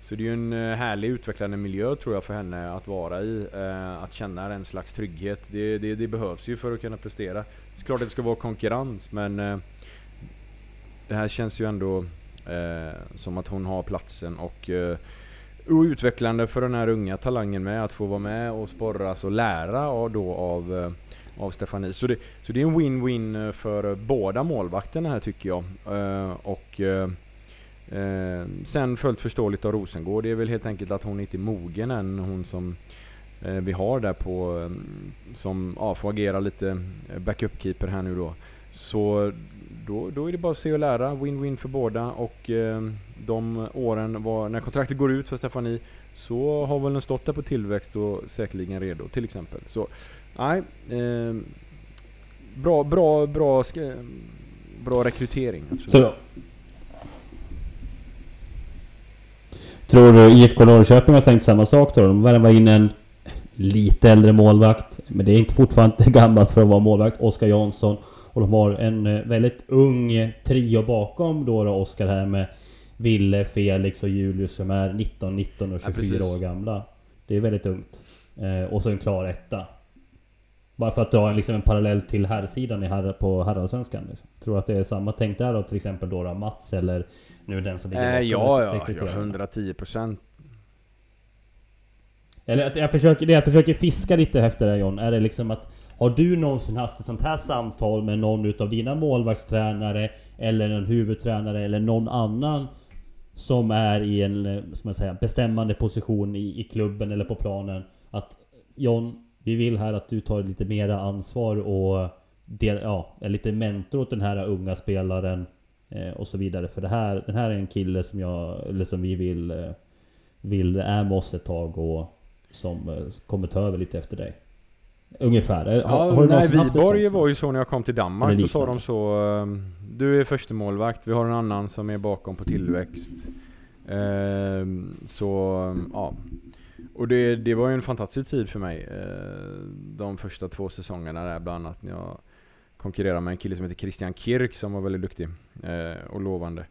Så det är ju en eh, härlig utvecklande miljö tror jag för henne att vara i. Eh, att känna en slags trygghet. Det, det, det, behövs ju för att kunna prestera. Det är klart att det ska vara konkurrens men eh, det här känns ju ändå som att hon har platsen och och utvecklande för den här unga talangen med att få vara med och sporras och lära av, då av, av Stefanie. Så det, så det är en win-win för båda målvakterna här tycker jag. Uh, och Eh, sen fullt förståeligt av Rosengård, det är väl helt enkelt att hon inte är mogen än, hon som eh, vi har där på, ehm, som ja, får agera lite eh, backup-keeper här nu då. Så då, då är det bara att se och lära, win-win för båda och ehm, de åren var, när kontraktet går ut för Stefanie så har väl den stått där på tillväxt och säkerligen redo till exempel. Så nej, eh, bra, bra, bra, bra rekrytering. Så, tror du IFK Norrköping har tänkt samma sak då? De värvar in en lite äldre målvakt, men det är inte fortfarande gammalt för att vara målvakt, Oskar Jansson. Och de har en eh, väldigt ung trio bakom då, då Oskar här med Ville, Felix och Julius som är 19, 19 och 24 ja, år gamla. Det är väldigt ungt. Eh, och så en klar etta. Bara för att dra liksom en parallell till herrsidan i herr, på herrallsvenskan. Liksom. Tror att det är samma tänk där då? Till exempel då, då Mats eller nu den som ligger äh, Ja, ja, ja, 110 procent. Eller jag försöker, det jag försöker fiska lite efter det John, är det liksom att Har du någonsin haft ett sånt här samtal med någon utav dina målvaktstränare? Eller en huvudtränare eller någon annan som är i en eh, ska man säga, bestämmande position i, i klubben eller på planen. Att John, vi vill här att du tar lite mera ansvar och del, ja, är lite mentor åt den här unga spelaren. Eh, och så vidare. För det här, den här är en kille som jag, eller som vi vill, eh, vill är med oss ett tag och som eh, kommer ta över lite efter dig. Ungefär. Ja, har, har nej, Viborg var ju så när jag kom till Danmark. Då sa de så. Ehm, du är första målvakt. Vi har en annan som är bakom på tillväxt. Ehm, så ja. Och det, det var ju en fantastisk tid för mig. Eh, de första två säsongerna där bland annat när jag konkurrerade med en kille som heter Christian Kirk som var väldigt duktig eh, och lovande.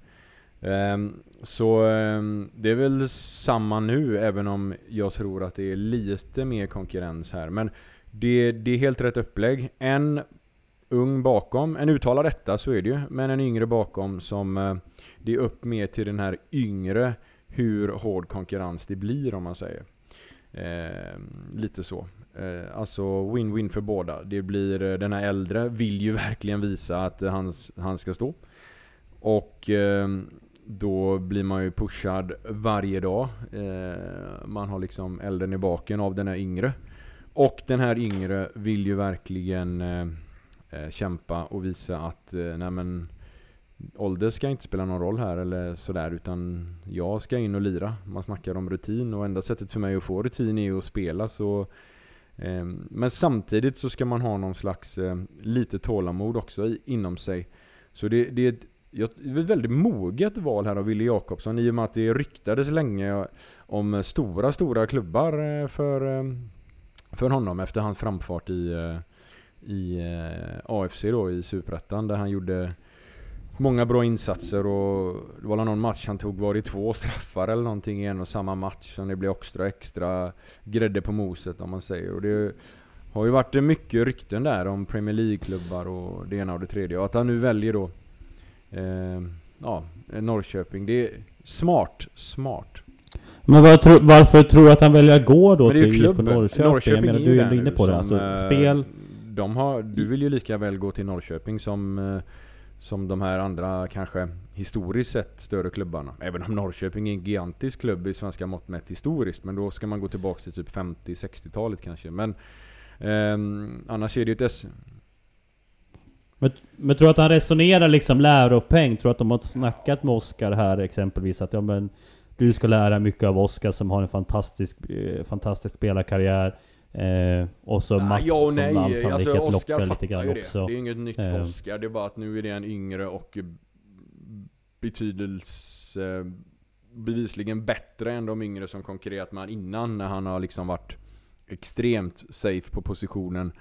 Ehm, så ehm, det är väl samma nu även om jag tror att det är lite mer konkurrens här. Men det, det är helt rätt upplägg. En ung bakom, en uttalad etta så är det ju, men en yngre bakom som eh, det är upp mer till den här yngre hur hård konkurrens det blir om man säger. Eh, lite så. Eh, alltså win-win för båda. Det blir, eh, den här äldre vill ju verkligen visa att han, han ska stå. Och eh, då blir man ju pushad varje dag. Eh, man har liksom elden i baken av den här yngre. Och den här yngre vill ju verkligen eh, eh kämpa och visa att eh, nej men, ålder ska inte spela någon roll här eller sådär utan jag ska in och lira. Man snackar om rutin och enda sättet för mig att få rutin är att spela så eh, men samtidigt så ska man ha någon slags eh, lite tålamod också i, inom sig. Så det, det är ett, ett väldigt moget val här av Wille Jakobsson i och med att det ryktades länge om stora, stora klubbar eh, för eh, för honom efter hans framfart i, eh, i AFC då i Superettan där han gjorde många bra insatser och det var någon match han tog, var det två straffar eller någonting i en och samma match? Så det blev extra, extra grädde på moset om man säger. Och det har ju varit mycket rykten där om Premier League-klubbar och det ena och det tredje. Och att han nu väljer då eh, ja, Norrköping. Det är smart, smart. Men vad tro, varför tror du att han väljer att gå då är till IFK. Norrköping? Norrköping menar, är du ju är där ändå inne på det. Alltså, eh, spel... De har, du vill ju lika väl gå till Norrköping som, eh, som de här andra kanske historiskt sett större klubbarna. Även om Norrköping är en gigantisk klubb i svenska mått mätt historiskt. Men då ska man gå tillbaka till typ 50-60-talet kanske. Men ehm, annars är det ju ett S... Men, men tror du att han resonerar liksom läropeng? Tror du att de har snackat med Oskar här exempelvis? Att ja men du ska lära mycket av Oskar som har en fantastisk, eh, fantastisk spelarkarriär. Eh, och så Mats ja och som nej. namnsam, Alltså, vilket Oscar lockar lite grann det. också. Det är inget nytt Eh. för Oscar. Det är bara att nu är det en yngre och betydelse bevisligen bättre än de yngre som konkurrerat med han innan när han har liksom varit extremt safe på positionen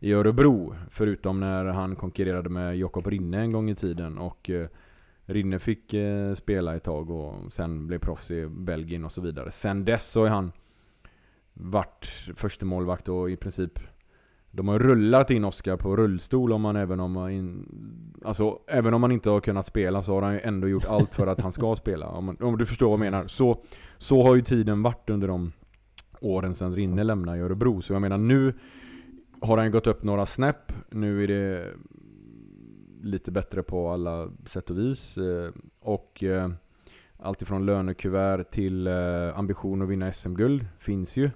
i Örebro. Förutom när han konkurrerade med Jakob Rinne en gång i tiden och eh, Rinne fick eh, spela ett tag och sen blev proffs i Belgien och så vidare. Sen dess så har han varit första målvakt och i princip de har rullat in Oskar på rullstol om man även om man in, alltså, även om man inte har kunnat spela så har han ju ändå gjort allt för att han ska spela. Om, man, om du förstår vad jag menar. Så, så har ju tiden varit under de åren sedan Rinne lämnade Örebro. Så jag menar nu har han gått upp några snäpp. Nu är det lite bättre på alla sätt och vis. Eh, Och eh, allt ifrån lönekuvert till eh, ambition att vinna SM-guld finns ju.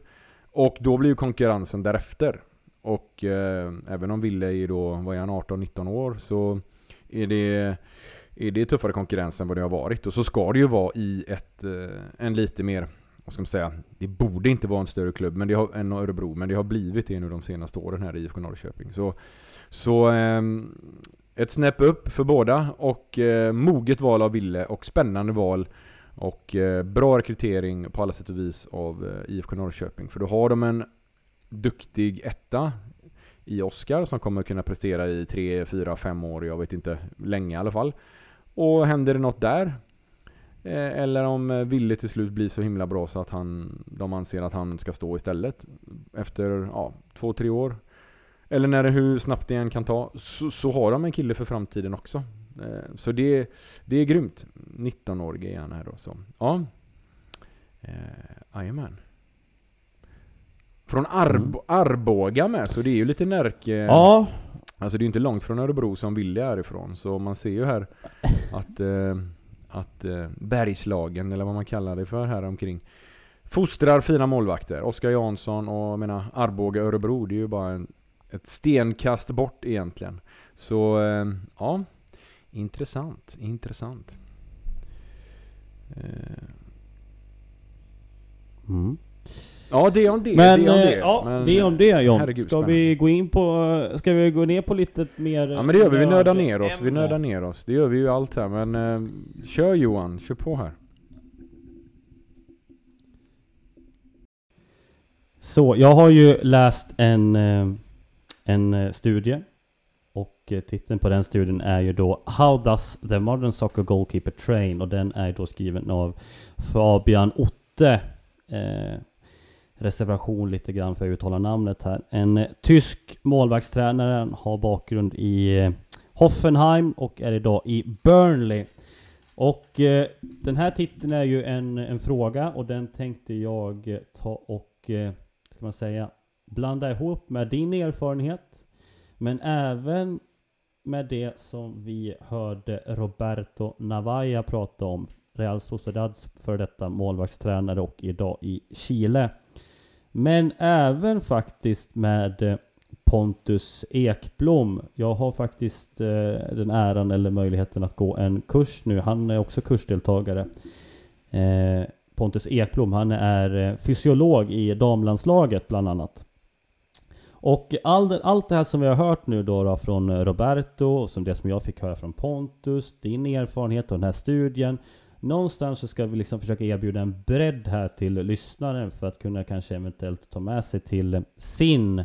Och då blir ju konkurrensen därefter. Och eh, även om Ville är då, vad är han, 18-19 år så är det, är det tuffare konkurrens än vad det har varit. Och så ska det ju vara i ett, eh, en lite mer, vad ska man säga, det borde inte vara en större klubb men det har, än Örebro, men det har blivit det nu de senaste åren här i IFK Norrköping. Så, så eh, ett snäpp upp för båda och eh, moget val av Ville och spännande val och eh, bra rekrytering på alla sätt och vis av eh, IFK Norrköping. För då har de en duktig etta i Oskar som kommer kunna prestera i 3, 4, 5 år, jag vet inte, länge i alla fall. Och händer det något där, eh, eller om eh, Wille Ville till slut blir så himla bra så att han, de anser att han ska stå istället efter ja, två, tre år. Eller när det, hur snabbt det än kan ta, så, så har de en kille för framtiden också. Eh, Så det, det är grymt. 19-årig är han här då. Så. Ja. Eh, Jajamän. Från Arb Arboga med, så det är ju lite Närke... Ja, Alltså det är ju inte långt från Örebro som Ville är ifrån. Så man ser ju här att, eh, att eh, Bergslagen, eller vad man kallar det för här omkring, fostrar fina målvakter. Oskar Jansson och menar, Arboga Örebro, det är ju bara en, ett stenkast bort egentligen. Så eh, ja, intressant, intressant. Eh, mm. ja, det är om det. Men, det är om eh, det. ja, Men, det är om det John. herregud, ska spännande. vi gå in på... Ska vi gå ner på lite mer... Ja men det gör vi, vi nördar ner oss, vi nördar ner oss. Det gör vi ju allt här men eh, kör Johan, kör på här. Så, jag har ju läst en, eh, en eh, studie. Eh, titeln på den studien är ju då How does the modern soccer goalkeeper train? Och den är då skriven av Fabian Otte. Eh, reservation lite grann för att uttala namnet här. En eh, tysk målvaktstränare, har bakgrund i eh, Hoffenheim och är idag i Burnley. Och eh, den här titeln är ju en, en fråga och den tänkte jag eh, ta och, eh, ska man säga, blanda ihop med din erfarenhet. Men även med det som vi hörde Roberto Navaja prata om. Real Sociedads för detta målvaktstränare och idag i Chile. Men även faktiskt med eh, Pontus Ekblom. Jag har faktiskt eh, den äran eller möjligheten att gå en kurs nu. Han är också kursdeltagare. Eh, Pontus Ekblom, han är eh, fysiolog i damlandslaget bland annat. Och all, det- allt det här som vi har hört nu då, då från eh, Roberto, och som det som jag fick höra från Pontus, din erfarenhet och den här studien. Någonstans så ska vi liksom försöka erbjuda en bredd här till lyssnaren för att kunna kanske eventuellt ta med sig till sin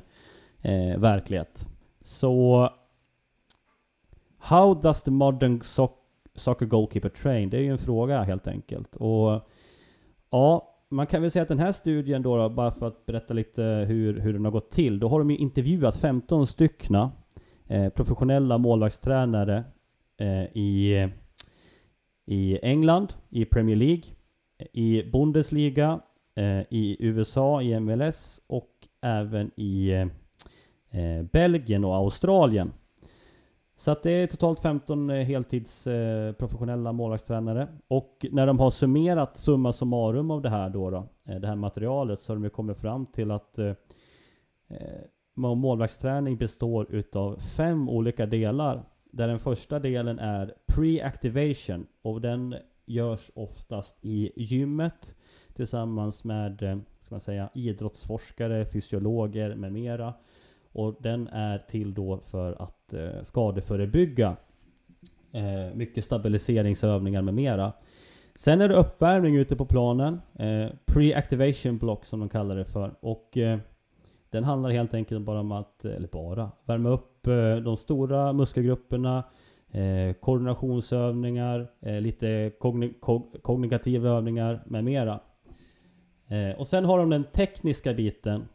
eh, verklighet. Så How does the modern soc Soccer Goalkeeper Train? Det är ju en fråga helt enkelt. Och ja, man kan väl säga att den här studien då, då bara för att berätta lite hur, hur den har gått till. Då har de ju intervjuat 15 styckna eh, professionella målvaktstränare eh, i, i England, i Premier League, i Bundesliga, eh, i USA, i MLS och även i eh, Belgien och Australien. Så att det är totalt 15 heltidsprofessionella eh, eh målvaktstränare. Och när de har summerat summa summarum av det här då, då eh, det här materialet, så har de ju kommit fram till att eh, eh målvaktsträning består utav fem olika delar. Där den första delen är pre-activation och den görs oftast i gymmet tillsammans med ska man säga, idrottsforskare, fysiologer med mera. Och den är till då för att eh, skadeförebygga eh, mycket stabiliseringsövningar med mera. Sen är det uppvärmning ute på planen. Eh, Pre-activation block som de kallar det för. Och eh, den handlar helt enkelt bara om att, eh, eller bara, värma upp eh, de stora muskelgrupperna. Eh, koordinationsövningar, eh, lite kogni kog kognitiva övningar med mera. Eh, och sen har de den tekniska biten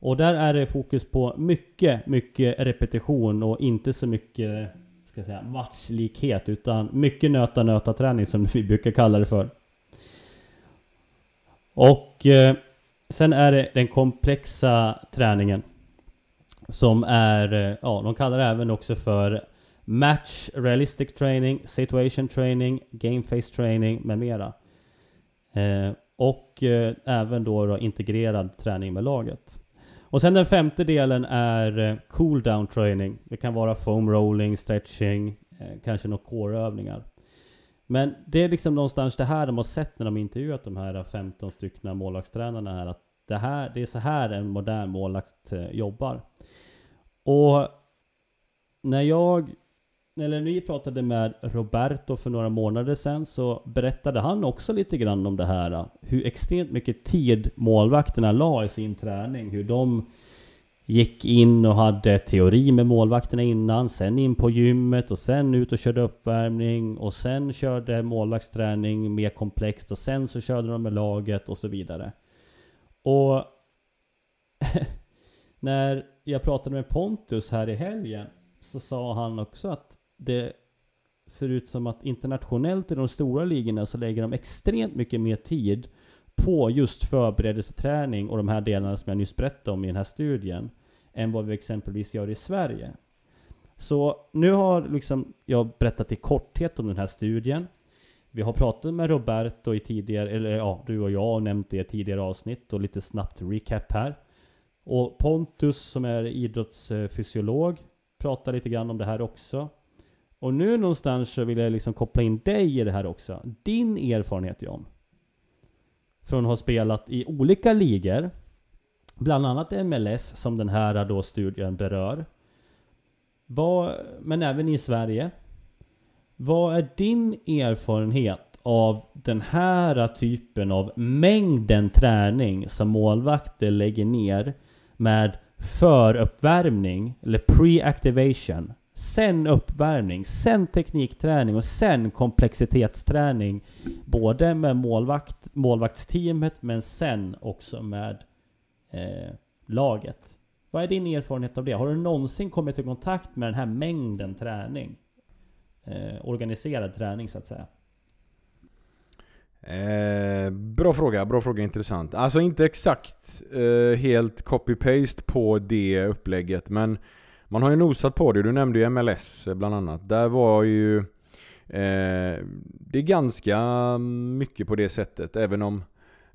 och där är det fokus på mycket, mycket repetition och inte så mycket ska jag säga, matchlikhet utan mycket nöta-nöta träning som vi brukar kalla det för. Och eh, sen är det den komplexa träningen. Som är, eh, ja de kallar det även också för Match Realistic Training, Situation Training, Game Face Training med mera. Eh, och eh, även då, då integrerad träning med laget. Och sen den femte delen är eh, cool down training. Det kan vara foam rolling, stretching, eh, kanske några core-övningar. Men det är liksom någonstans det här de har sett när de intervjuat de här 15 stycken målvaktstränarna här. Att det, här, det är så här en modern målvakt eh, jobbar. Och när jag när vi pratade med Roberto för några månader sedan så berättade han också lite grann om det här. Hur extremt mycket tid målvakterna la i sin träning. Hur de gick in och hade teori med målvakterna innan, sen in på gymmet och sen ut och körde uppvärmning och sen körde målvaktsträning mer komplext och sen så körde de med laget och så vidare. Och när jag pratade med Pontus här i helgen så sa han också att det ser ut som att internationellt i de stora ligorna så lägger de extremt mycket mer tid på just förberedelseträning och de här delarna som jag nyss berättade om i den här studien än vad vi exempelvis gör i Sverige. Så nu har liksom jag berättat i korthet om den här studien. Vi har pratat med Roberto i tidigare, eller ja, du och jag har nämnt det i tidigare avsnitt och lite snabbt recap här. Och Pontus som är idrottsfysiolog pratar lite grann om det här också. Och nu någonstans så vill jag liksom koppla in dig i det här också. Din erfarenhet John. Från att ha spelat i olika ligor. Bland annat MLS som den här då studien berör. Vad, men även i Sverige. Vad är din erfarenhet av den här typen av mängden träning som målvakter lägger ner med föruppvärmning eller pre-activation Sen uppvärmning, sen teknikträning och sen komplexitetsträning. Både med målvakt, målvaktsteamet men sen också med eh, laget. Vad är din erfarenhet av det? Har du någonsin kommit i kontakt med den här mängden träning? Eh, organiserad träning så att säga. Eh, bra fråga, bra fråga, intressant. Alltså inte exakt eh, helt copy-paste på det upplägget men man har ju nosat på det, du nämnde ju MLS eh, bland annat. Där var ju eh, det är ganska mycket på det sättet, även om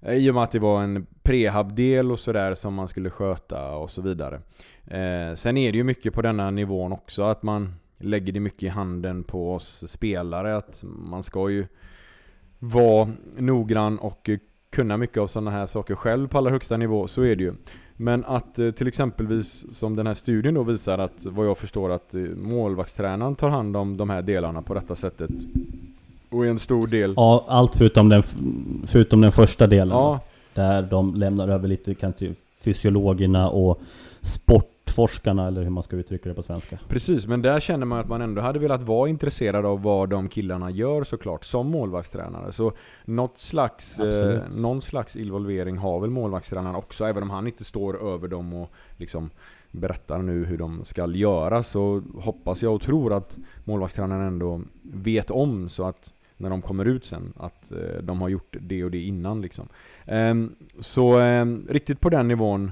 eh, i och med att det var en prehab-del och sådär som man skulle sköta och så vidare. Eh, sen är det ju mycket på denna nivån också, att man lägger det mycket i handen på oss spelare. Att man ska ju vara noggrann och kunna mycket av sådana här saker själv på allra högsta nivå, så är det ju. Men att eh, till exempelvis som den här studien då visar att vad jag förstår att eh, målvaktstränaren tar hand om de här delarna på detta sättet. Och en stor del. Ja, allt förutom den, förutom den första delen. Ja. Där de lämnar över lite kan till fysiologerna och sport röstforskarna eller hur man ska uttrycka det på svenska. Precis, men där känner man att man ändå hade velat vara intresserad av vad de killarna gör såklart, som målvaktstränare. Så något slags, eh, någon slags involvering har väl målvaktstränaren också, även om han inte står över dem och liksom berättar nu hur de ska göra, så hoppas jag och tror att målvaktstränaren ändå vet om så att när de kommer ut sen, att eh, de har gjort det och det innan liksom. Ehm, så ehm, riktigt på den nivån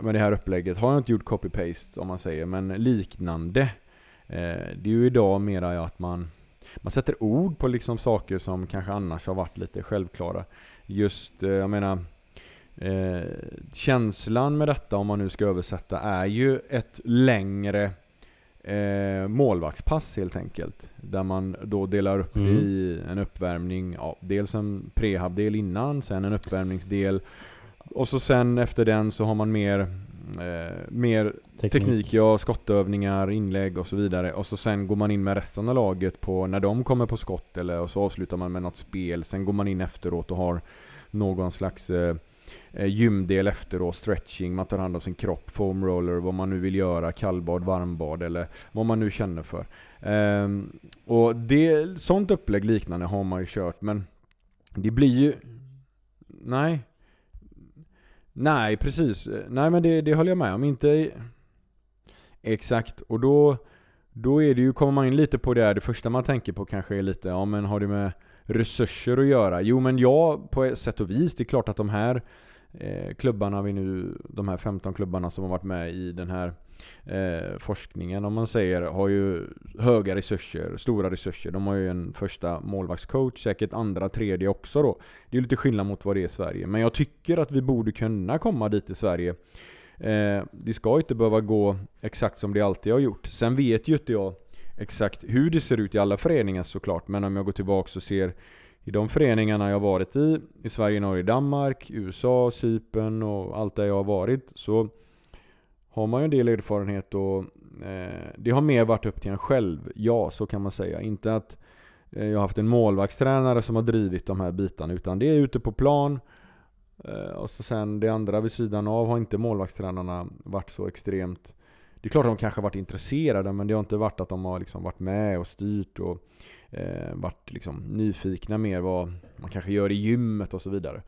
med det här upplägget har jag inte gjort copy-paste om man säger, men liknande. Eh, det är ju idag mera att man, man sätter ord på liksom saker som kanske annars har varit lite självklara. Just, eh, jag menar, eh, känslan med detta om man nu ska översätta är ju ett längre eh, målvaktspass helt enkelt. Där man då delar upp det Mm. i en uppvärmning, ja, dels en prehabdel innan, sen en uppvärmningsdel och så sen efter den så har man mer, eh, mer teknik. ja, skottövningar, inlägg och så vidare. Och så sen går man in med resten av laget på när de kommer på skott eller och så avslutar man med något spel. Sen går man in efteråt och har någon slags eh, eh, gymdel efteråt, stretching, man tar hand om sin kropp, foam roller, vad man nu vill göra, kallbad, varmbad eller vad man nu känner för. Ehm, och det, sånt upplägg liknande har man ju kört men det blir ju... Nej. Nej, precis. Nej men det, det håller jag med om. Inte... Exakt. Och då, då är det ju, kommer man in lite på det här, det första man tänker på kanske är lite, ja men har det med resurser att göra? Jo men ja, på ett sätt och vis. Det är klart att de här eh, klubbarna vi nu, de här 15 klubbarna som har varit med i den här eh, forskningen, om man säger, har ju höga resurser, stora resurser. De har ju en första målvaktscoach, säkert andra, tredje också då. Det är lite skillnad mot vad det är i Sverige. Men jag tycker att vi borde kunna komma dit i Sverige. Eh, det ska inte behöva gå exakt som det alltid har gjort. Sen vet ju inte jag exakt hur det ser ut i alla föreningar såklart. Men om jag går tillbaka och ser i de föreningarna jag varit i, i Sverige, Norge, Danmark, USA, Cypern och allt där jag har varit, så har man ju en del erfarenhet och eh, det har mer varit upp till en själv. Ja, så kan man säga. Inte att eh, jag har haft en målvaktstränare som har drivit de här bitarna, utan det är ute på plan. Eh, och så sen det andra vid sidan av har inte målvaktstränarna varit så extremt det är klart att de kanske har varit intresserade men det har inte varit att de har liksom varit med och styrt och eh, varit liksom nyfikna mer vad man kanske gör i gymmet och så vidare.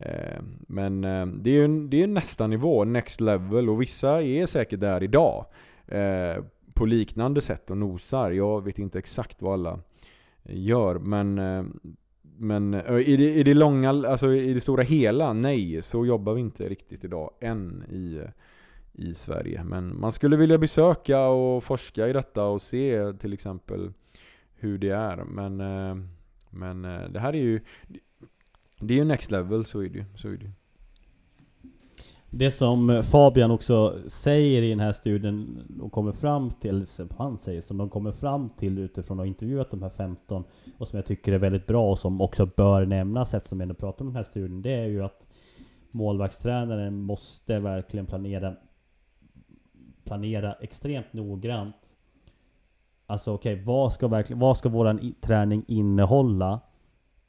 Eh, men eh, det är ju det är nästa nivå, next level och vissa är säkert där idag. Eh, på liknande sätt och nosar. Jag vet inte exakt vad alla gör men men i det, i det långa, alltså i det stora hela, nej, så jobbar vi inte riktigt idag än i, i Sverige. Men man skulle vilja besöka och forska i detta och se till exempel hur det är. Men, men det här är ju, det är ju next level, så är det ju. Så är det ju. Det som eh, Fabian också säger i den här studien och kommer fram till, som han säger, som de kommer fram till utifrån att ha intervjuat de här 15 och som jag tycker är väldigt bra och som också bör nämnas eftersom vi ändå pratar om den här studien, det är ju att målvaktstränaren måste verkligen planera planera extremt noggrant. Alltså okej, okay, vad ska verkligen, vad ska våran träning innehålla?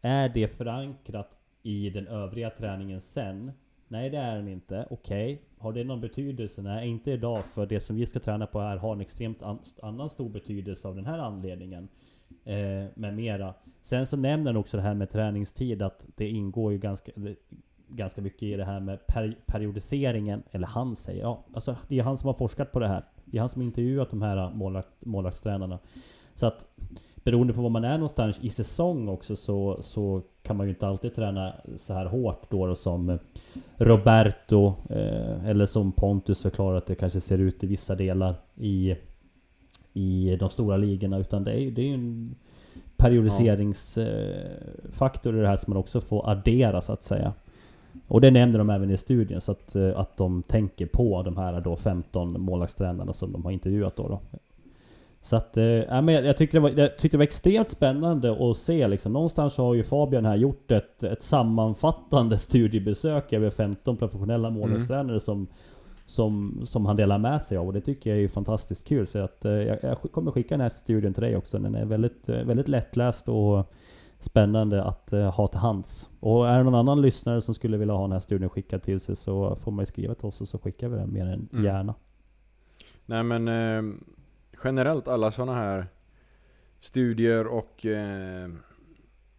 Är det förankrat i den övriga träningen sen? Nej det är den inte. Okej. Har det någon betydelse? Nej inte idag. För det som vi ska träna på här har en extremt an annan stor betydelse av den här anledningen. Eh, med mera. Sen så nämner han också det här med träningstid. Att det ingår ju ganska, ganska mycket i det här med per periodiseringen. Eller han säger. Ja, alltså det är han som har forskat på det här. Det är han som har intervjuat de här målvakt, målvaktstränarna. Så att beroende på var man är någonstans i säsong också så, så kan man ju inte alltid träna så här hårt då, då som Roberto eh, eller som Pontus förklarar att det kanske ser ut i vissa delar i, i de stora ligorna. Utan det är ju det är en periodiseringsfaktor i det här som man också får addera så att säga. Och det nämner de även i studien så att, eh, att de tänker på de här då 15 målvaktstränarna som de har intervjuat då. då. Så att, ja, men jag, jag, tyckte det var, jag tyckte det var extremt spännande att se liksom. Någonstans har ju Fabian här gjort ett, ett sammanfattande studiebesök över 15 professionella målvaktstränare som, som, som han delar med sig av. Och det tycker jag är ju fantastiskt kul. Så att, eh, jag, jag kommer skicka den här studien till dig också. Den är väldigt, eh, väldigt lättläst och spännande att eh, ha till hands. Och är det någon annan lyssnare som skulle vilja ha den här studien skickad till sig så får man ju skriva till oss och så skickar vi den mer än Mm. gärna. Nej men generellt alla sådana här studier och eh,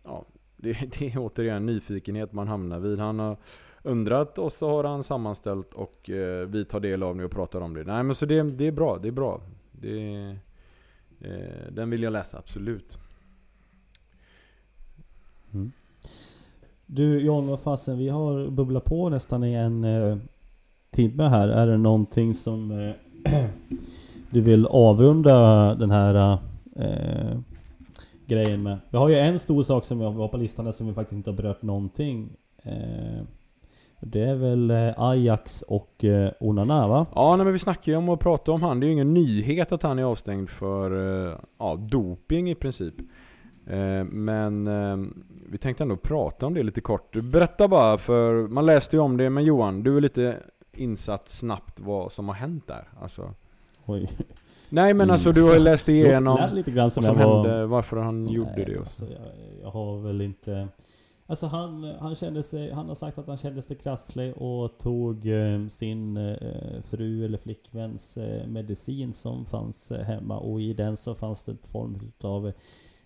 ja, det, det är återigen nyfikenhet man hamnar vid. Han har undrat och så har han sammanställt och eh, vi tar del av det och pratar om det. Nej men så det, det är bra, det är bra. Det, eh, den vill jag läsa, absolut. Mm. Du John, vad fasen, vi har bubblat på nästan i en eh, timme här. Är det någonting som eh, du vill avrunda den här eh, grejen med? Vi har ju en stor sak som vi har på listan där som vi faktiskt inte har berört någonting. Eh, det är väl eh, Ajax och eh, Onana va? Ja nej, men vi snackar ju om att prata om han. Det är ju ingen nyhet att han är avstängd för eh, ja, doping i princip. Eh, Men eh, vi tänkte ändå prata om det lite kort. Berätta bara, för man läste ju om det, men Johan, du är lite insatt snabbt vad som har hänt där. Alltså. Oj. Nej men alltså du har ju läst igenom Det lät lite grann som vad som var... hände, varför han gjorde Nej, det och så. alltså, jag, jag har väl inte... Alltså han, han kände sig, han har sagt att han kände sig krasslig och tog eh, sin eh, fru eller flickväns eh, medicin som fanns eh, hemma och i den så fanns det ett form av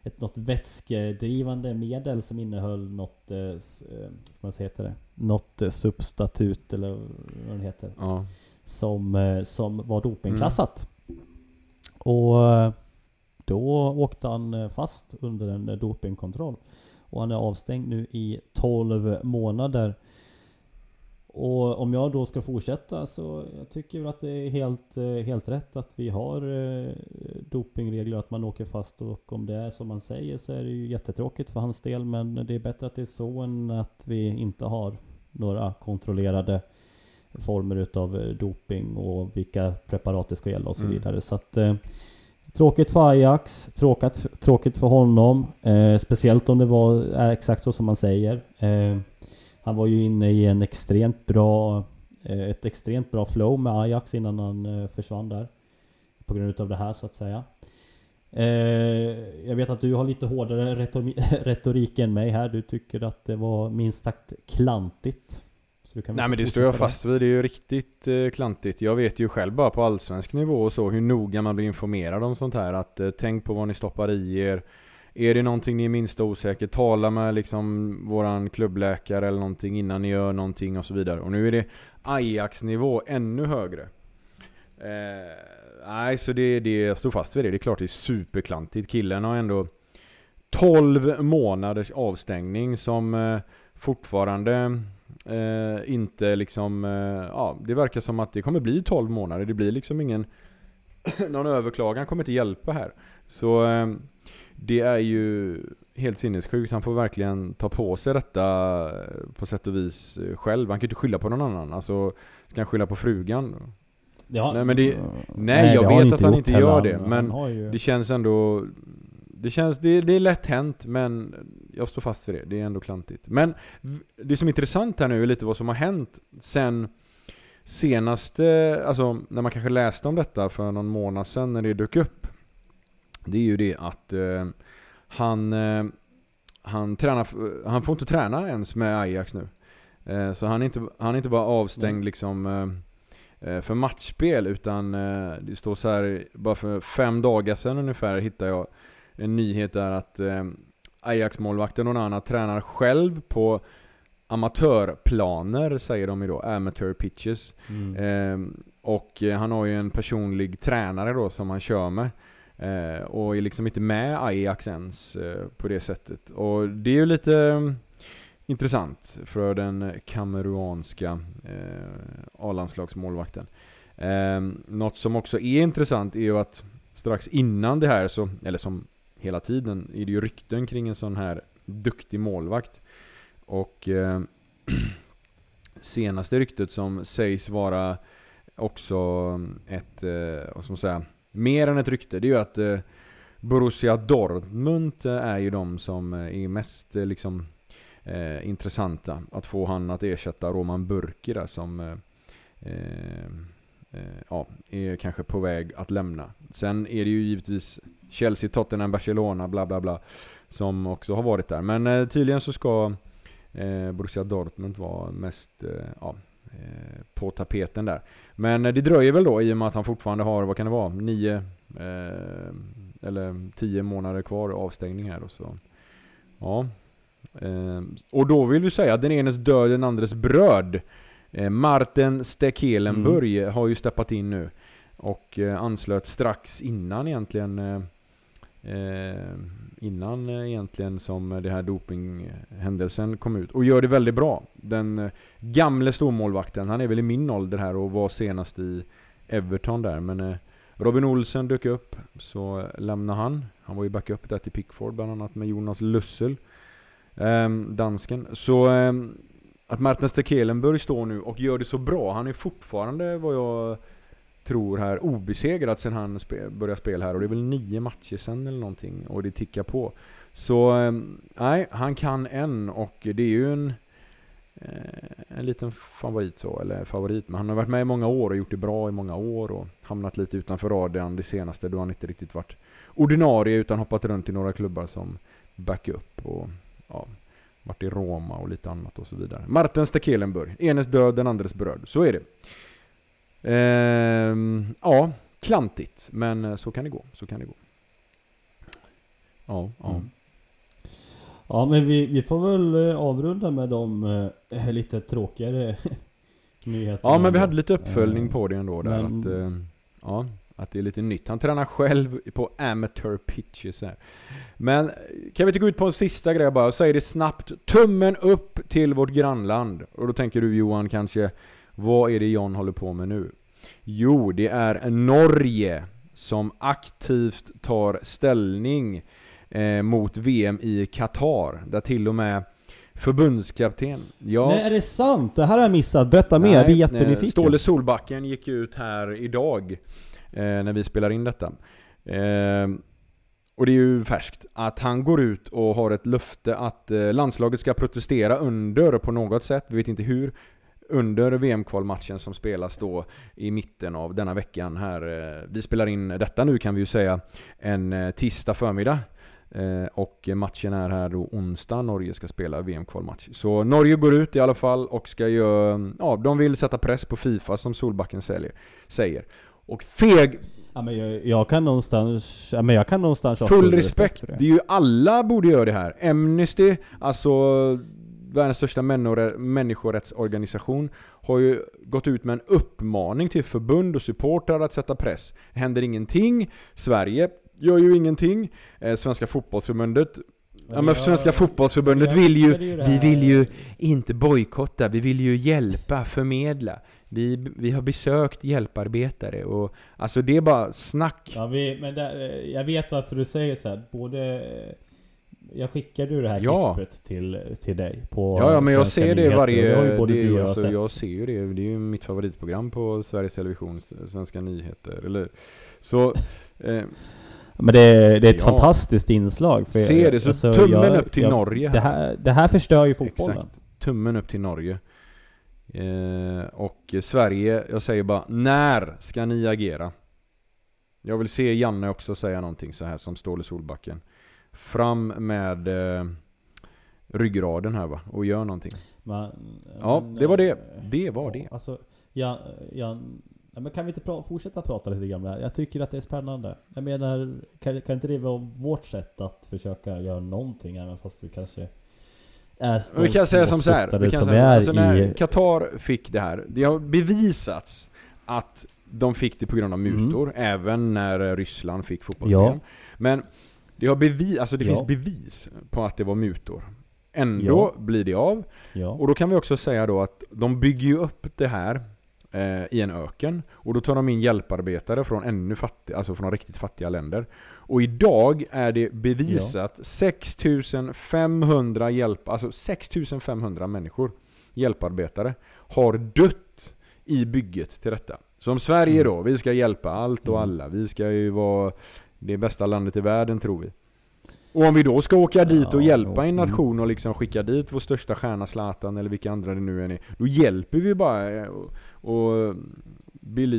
ett något vätskedrivande medel som innehöll något, eh, eh, vad heter det? Något eh, substatut eller vad det heter Ja. Som, eh, som var dopingklassat. Och eh, då åkte han eh, fast under en dopingkontroll. Och han är avstängd nu i 12 månader. Och om jag då ska fortsätta så jag tycker väl att det är helt, helt rätt att vi har dopingregler att man åker fast och om det är som man säger så är det ju jättetråkigt för hans del men det är bättre att det är så än att vi inte har några kontrollerade former utav eh, doping och vilka preparat det ska gälla och så Mm. vidare. Så att eh, Tråkigt för Ajax, tråkigt, tråkigt för honom. Eh, speciellt om det var är exakt så som man säger. Eh, han var ju inne i en extremt bra, eh, ett extremt bra flow med Ajax innan han eh, försvann där. På grund utav det här så att säga. Eh, jag vet att du har lite hårdare retori- retorik än mig här. Du tycker att det var minst sagt klantigt. Så du kan Nej men det står jag fast vid, det är ju riktigt eh, klantigt. Jag vet ju själv bara på allsvensk nivå och så hur noga man blir informerad om sånt här. Att eh, tänk på vad ni stoppar i er. Är det någonting ni är minst osäker, tala med liksom våran klubbläkare eller någonting innan ni gör någonting och så vidare. Och nu är det Ajax-nivå ännu högre. Eh, nej, så det, det, jag står fast vid det. Det är klart det är superklantigt. Killen har ändå 12 månaders avstängning som eh, fortfarande eh, inte liksom, eh, ja det verkar som att det kommer bli 12 månader. Det blir liksom ingen, någon överklagan kommer inte hjälpa här. Så eh, det är ju helt sinnessjukt. Han får verkligen ta på sig detta eh, på sätt och vis eh, själv. Han kan ju inte skylla på någon annan. Alltså, ska han skylla på frugan? Ja, Nej, men det- eh, nej, jag det har vet att han inte gör det, men ju... Det känns ändå... Det känns, det, det är lätt hänt men jag står fast vid det. Det är ändå klantigt. Men det som är intressant här nu är lite vad som har hänt sen senaste, alltså när man kanske läste om detta för någon månad sedan när det dök upp. Det är ju det att eh, han, eh, han, tränar, han får inte träna ens med Ajax nu. Eh, så han är, inte, han är inte bara avstängd Nej. liksom eh, eh, för matchspel utan eh, det står så här bara för fem dagar sedan ungefär hittade jag en nyhet där att eh, Ajax-målvakten Onana tränar själv på amatörplaner säger de ju då, amateur pitches. Mm. Eh, och han har ju en personlig tränare då som han kör med. Eh, och är liksom inte med Ajax ens eh, på det sättet. Och det är ju lite eh, intressant för den kameruanska eh, A-landslagsmålvakten. Eh, något som också är intressant är ju att strax innan det här så, eller som hela tiden, är det ju rykten kring en sån här duktig målvakt. Och eh, senaste ryktet som sägs vara också ett, eh, vad ska man säga, mer än ett rykte, det är ju att eh, Borussia Dortmund eh, är ju de som eh, är mest eh, liksom eh, intressanta. Att få han att ersätta Roman Burki där som eh, eh, ja, är kanske på väg att lämna. Sen är det ju givetvis Chelsea, Tottenham, Barcelona, bla bla bla. Som också har varit där. Men eh, tydligen så ska eh, Borussia Dortmund vara mest eh, ja, eh, på tapeten där. Men eh, det dröjer väl då i och med att han fortfarande har, vad kan det vara, nio eh, eller tio månader kvar avstängning här och så. Ja. Och då vill du säga att den enes död, den andres bröd. Martin Stekelenburg har ju steppat in nu. Och anslöt strax innan egentligen eh, innan eh, egentligen som eh, det här dopinghändelsen kom ut. Och gör det väldigt bra. Den eh, gamle stormålvakten, han är väl i min ålder här och var senast i Everton där. Men eh, Robin Olsen dök upp, så lämnade han. Han var ju backup där till Pickford bland annat med Jonas Lussel. Eh, dansken. Så eh, att Martin Stekelenburg står nu och gör det så bra. Han är fortfarande vad jag tror här obesegrat sen han spe började spela här och det är väl nio matcher sen eller någonting och det tickar på. Så ehm, nej, han kan en och det är ju en eh, en liten favorit så, eller favorit, men han har varit med i många år och gjort det bra i många år och hamnat lite utanför radarn det senaste då han inte riktigt varit ordinarie utan hoppat runt i några klubbar som backup och ja, varit i Roma och lite annat och så vidare. Martin Stekelenburg, enes död, den andres bröd. Så är det. Ehm, ja, klantigt, men eh, så kan det gå. Så kan det gå. Ja, ja. Mm. Ja men vi, vi får väl eh, avrunda med de eh, lite tråkigare nyheterna. Ja men vi hade lite uppföljning Eh, på det ändå där men- att, eh, ja, att det är lite nytt. Han tränar själv på amateur pitches här. Men kan vi inte gå ut på en sista grej bara och säga det snabbt. Tummen upp till vårt grannland. Och då tänker du Johan kanske, vad är det John håller på med nu? Jo, det är Norge som aktivt tar ställning eh, mot VM i Qatar. Där till och med förbundskapten, ja, Nej är det sant? Det här har jag missat. Berätta mer, jag blir Nej, jättenyfiken. eh, Ståle Solbacken gick ut här idag eh, när vi spelar in detta. Eh, och det är ju färskt att han går ut och har ett löfte att eh, landslaget ska protestera under på något sätt, vi vet inte hur, under VM-kvalmatchen som spelas då i mitten av denna veckan här. Eh, vi spelar in detta nu kan vi ju säga en eh, tisdag förmiddag. Eh, och matchen är här då onsdag, Norge ska spela VM-kvalmatch. Så Norge går ut i alla fall och ska göra, ja de vill sätta press på Fifa som Solbacken säger. Och feg, Ja, men jag, jag kan någonstans, ja, men jag kan någonstans full respekt, för det är ju alla borde göra det här. Amnesty, alltså världens största människor- människorättsorganisation, har ju gått ut med en uppmaning till förbund och supportrar att sätta press. Det händer ingenting, Sverige gör ju ingenting, eh, Svenska fotbollsförbundet Ja men Svenska fotbollsförbundet vill ju, vi vill ju inte bojkotta, vi vill ju hjälpa, förmedla. Vi, vi har besökt hjälparbetare och alltså det är bara snack. Ja, vi, men där, eh, jag vet varför du säger så här. Både... eh, Jag skickade ju det här Ja. klippet till, till dig på Ja, ja men jag ser det varje... det både det, du och jag alltså, jag ser ju det, det är ju mitt favoritprogram på Sveriges Television, Svenska nyheter, eller Så... Eh, Men det är, det är ett Ja. fantastiskt inslag. För Se det, så tummen upp till Norge Det här. här, det här förstör ju fotbollen. Exakt. Tummen upp till Norge. Eh, och Sverige, jag säger bara, när ska ni agera? Jag vill se Janne också säga någonting så här som Ståle Solbacken. Fram med eh, ryggraden här va, och gör någonting. Men, Ja, men, det var det. eh, Det var ja, det. Alltså, ja, ja, ja, men kan vi inte pra fortsätta prata lite grann om det här? Jag tycker att det är spännande. Jag menar, kan, kan inte det vara vårt sätt att försöka göra någonting även fast vi kanske är Vi kan säga som så här. Vi kan som säga, är alltså när. Qatar fick det här, det har bevisats att de fick det på grund av Mm. mutor, även när Ryssland fick fotbolls Men det har bevis, alltså det Ja. finns bevis på att det var mutor. Ändå blir det av. Ja. Och då kan vi också säga då att de bygger ju upp det här eh, i en öken. Och då tar de in hjälparbetare från ännu fattiga, alltså från riktigt fattiga länder. Och idag är det bevisat 6500 hjälp, alltså 6500 människor, hjälparbetare, har dött i bygget till detta. Så om Sverige då, vi ska hjälpa allt och Mm. alla, vi ska ju vara det bästa landet i världen tror vi. Och om vi då ska åka dit och Ja, hjälpa en mm. nation och liksom skicka dit vår största stjärna Zlatan eller vilka andra det nu än är. Då hjälper vi bara eh, och, och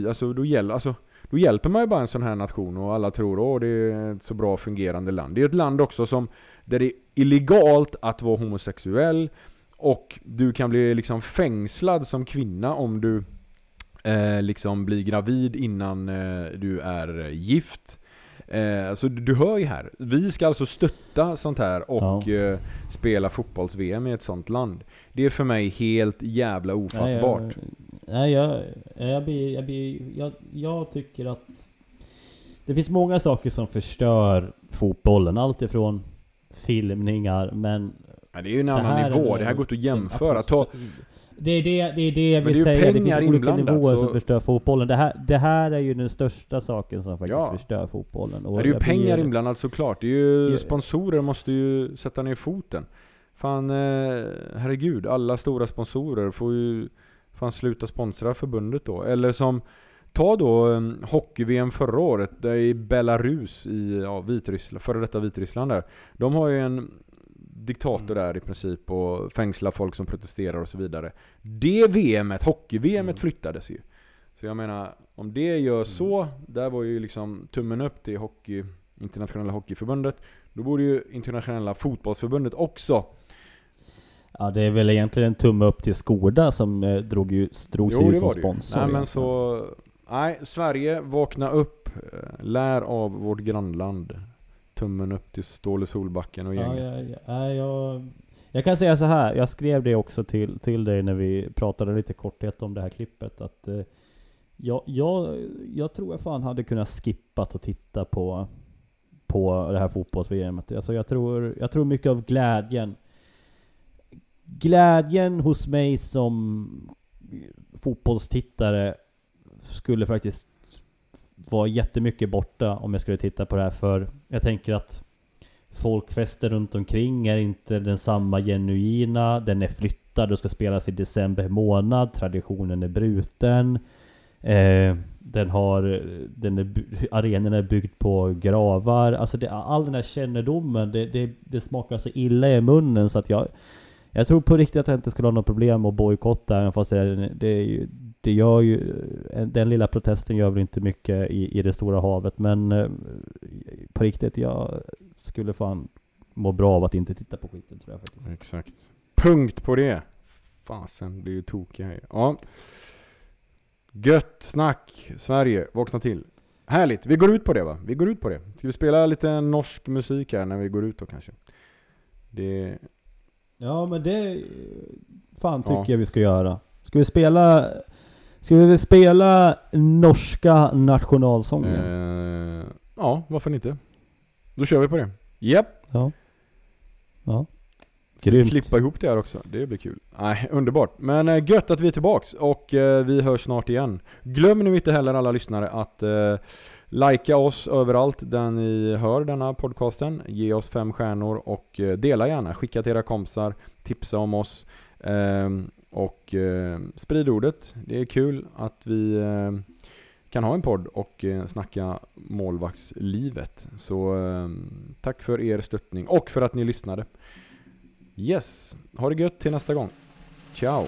alltså då, hjäl, alltså då hjälper man ju bara en sån här nation och alla tror att det är ett så bra fungerande land. Det är ett land också som där det är illegalt att vara homosexuell och du kan bli liksom fängslad som kvinna om du eh, liksom blir gravid innan eh, du är gift. Eh, så du, du hör ju här, vi ska alltså stötta sånt här och Ja. eh, spela fotbolls-VM i ett sånt land. Det är för mig helt jävla ofattbart. Nej, jag, jag, jag, blir, jag, blir, jag, jag tycker att det finns många saker som förstör fotbollen. Allt ifrån filmningar, men... Ja, det är ju en annan nivå, är- det här går inte att jämföra. Ta. Det är det, det, är det jag vill det är säga. Det pengar finns olika nivåer så- som förstör fotbollen. Det här, det här är ju den största saken som faktiskt Ja. förstör fotbollen. Och det är ju jag blir- pengar inblandat såklart. Det är ju sponsorer måste ju sätta ner foten. Fan, eh, herregud. Alla stora sponsorer får ju fan sluta sponsra förbundet då. Eller som, ta då eh, hockey-VM förra året, där i Belarus i ja, Vitryssland, före detta Vitryssland där. De har ju en diktator Mm. där i princip och fängslar folk som protesterar och så vidare. Det VMet, hockey-VMet Mm. flyttades ju. Så jag menar, om det gör så, Mm. där var ju liksom tummen upp till hockey, internationella hockeyförbundet. Då borde ju internationella fotbollsförbundet också Ja, det är väl egentligen en tumme upp till Skoda som eh, drog, ju, drog sig Jo ut det som sponsor. Nej men så, nej Sverige, vakna upp. Eh, Lär av vårt grannland. Tummen upp till Ståle Solbacken och gänget. ja, ja, jag, jag kan säga så här. Jag skrev det också till, till dig när vi pratade lite korthet om det här klippet. Att eh, jag, jag, jag tror jag fan hade kunnat skippat och titta på, på det här fotbolls-VMet. Alltså jag tror, jag tror mycket av glädjen Glädjen hos mig som fotbollstittare skulle faktiskt vara jättemycket borta om jag skulle titta på det här för jag tänker att folkfesten runt omkring är inte densamma genuina. Den är flyttad och ska spelas i december månad. Traditionen är bruten. Eh, den har, den är, arenan är byggd på gravar. Alltså det, all den här kännedomen, det, det, det smakar så illa i munnen så att jag jag tror på riktigt att jag inte skulle ha något problem att bojkotta även fast det, är- det, är ju- det gör ju Den lilla protesten gör väl inte mycket i, i det stora havet men eh, På riktigt, jag skulle fan må bra av att inte titta på skiten tror jag faktiskt. Exakt. Punkt på det. Fasen, blir ju tokiga här. Ja. Gött snack, Sverige, vakna till. Härligt, vi går ut på det va? Vi går ut på det. Ska vi spela lite norsk musik här när vi går ut då kanske? Det... Ja men det Fan tycker Ja. jag vi ska göra. Ska vi spela Ska vi spela norska nationalsången? Eh, ja, varför inte? Då kör vi på det. Japp. Ja. Ja. Ska Grymt. klippa ihop det här också? Det blir kul. Nej, underbart. Men eh, gött att vi är tillbaks och eh, vi hörs snart igen. Glöm nu inte heller alla lyssnare att eh, likea oss överallt där ni hör denna podcasten. Ge oss fem stjärnor och eh, dela gärna. Skicka till era kompisar, tipsa om oss ehm, och eh, sprid ordet. Det är kul att vi eh, kan ha en podd och eh, snacka målvaktslivet. Så eh, tack för er stöttning och för att ni lyssnade. Yes, ha det gött till nästa gång. Ciao!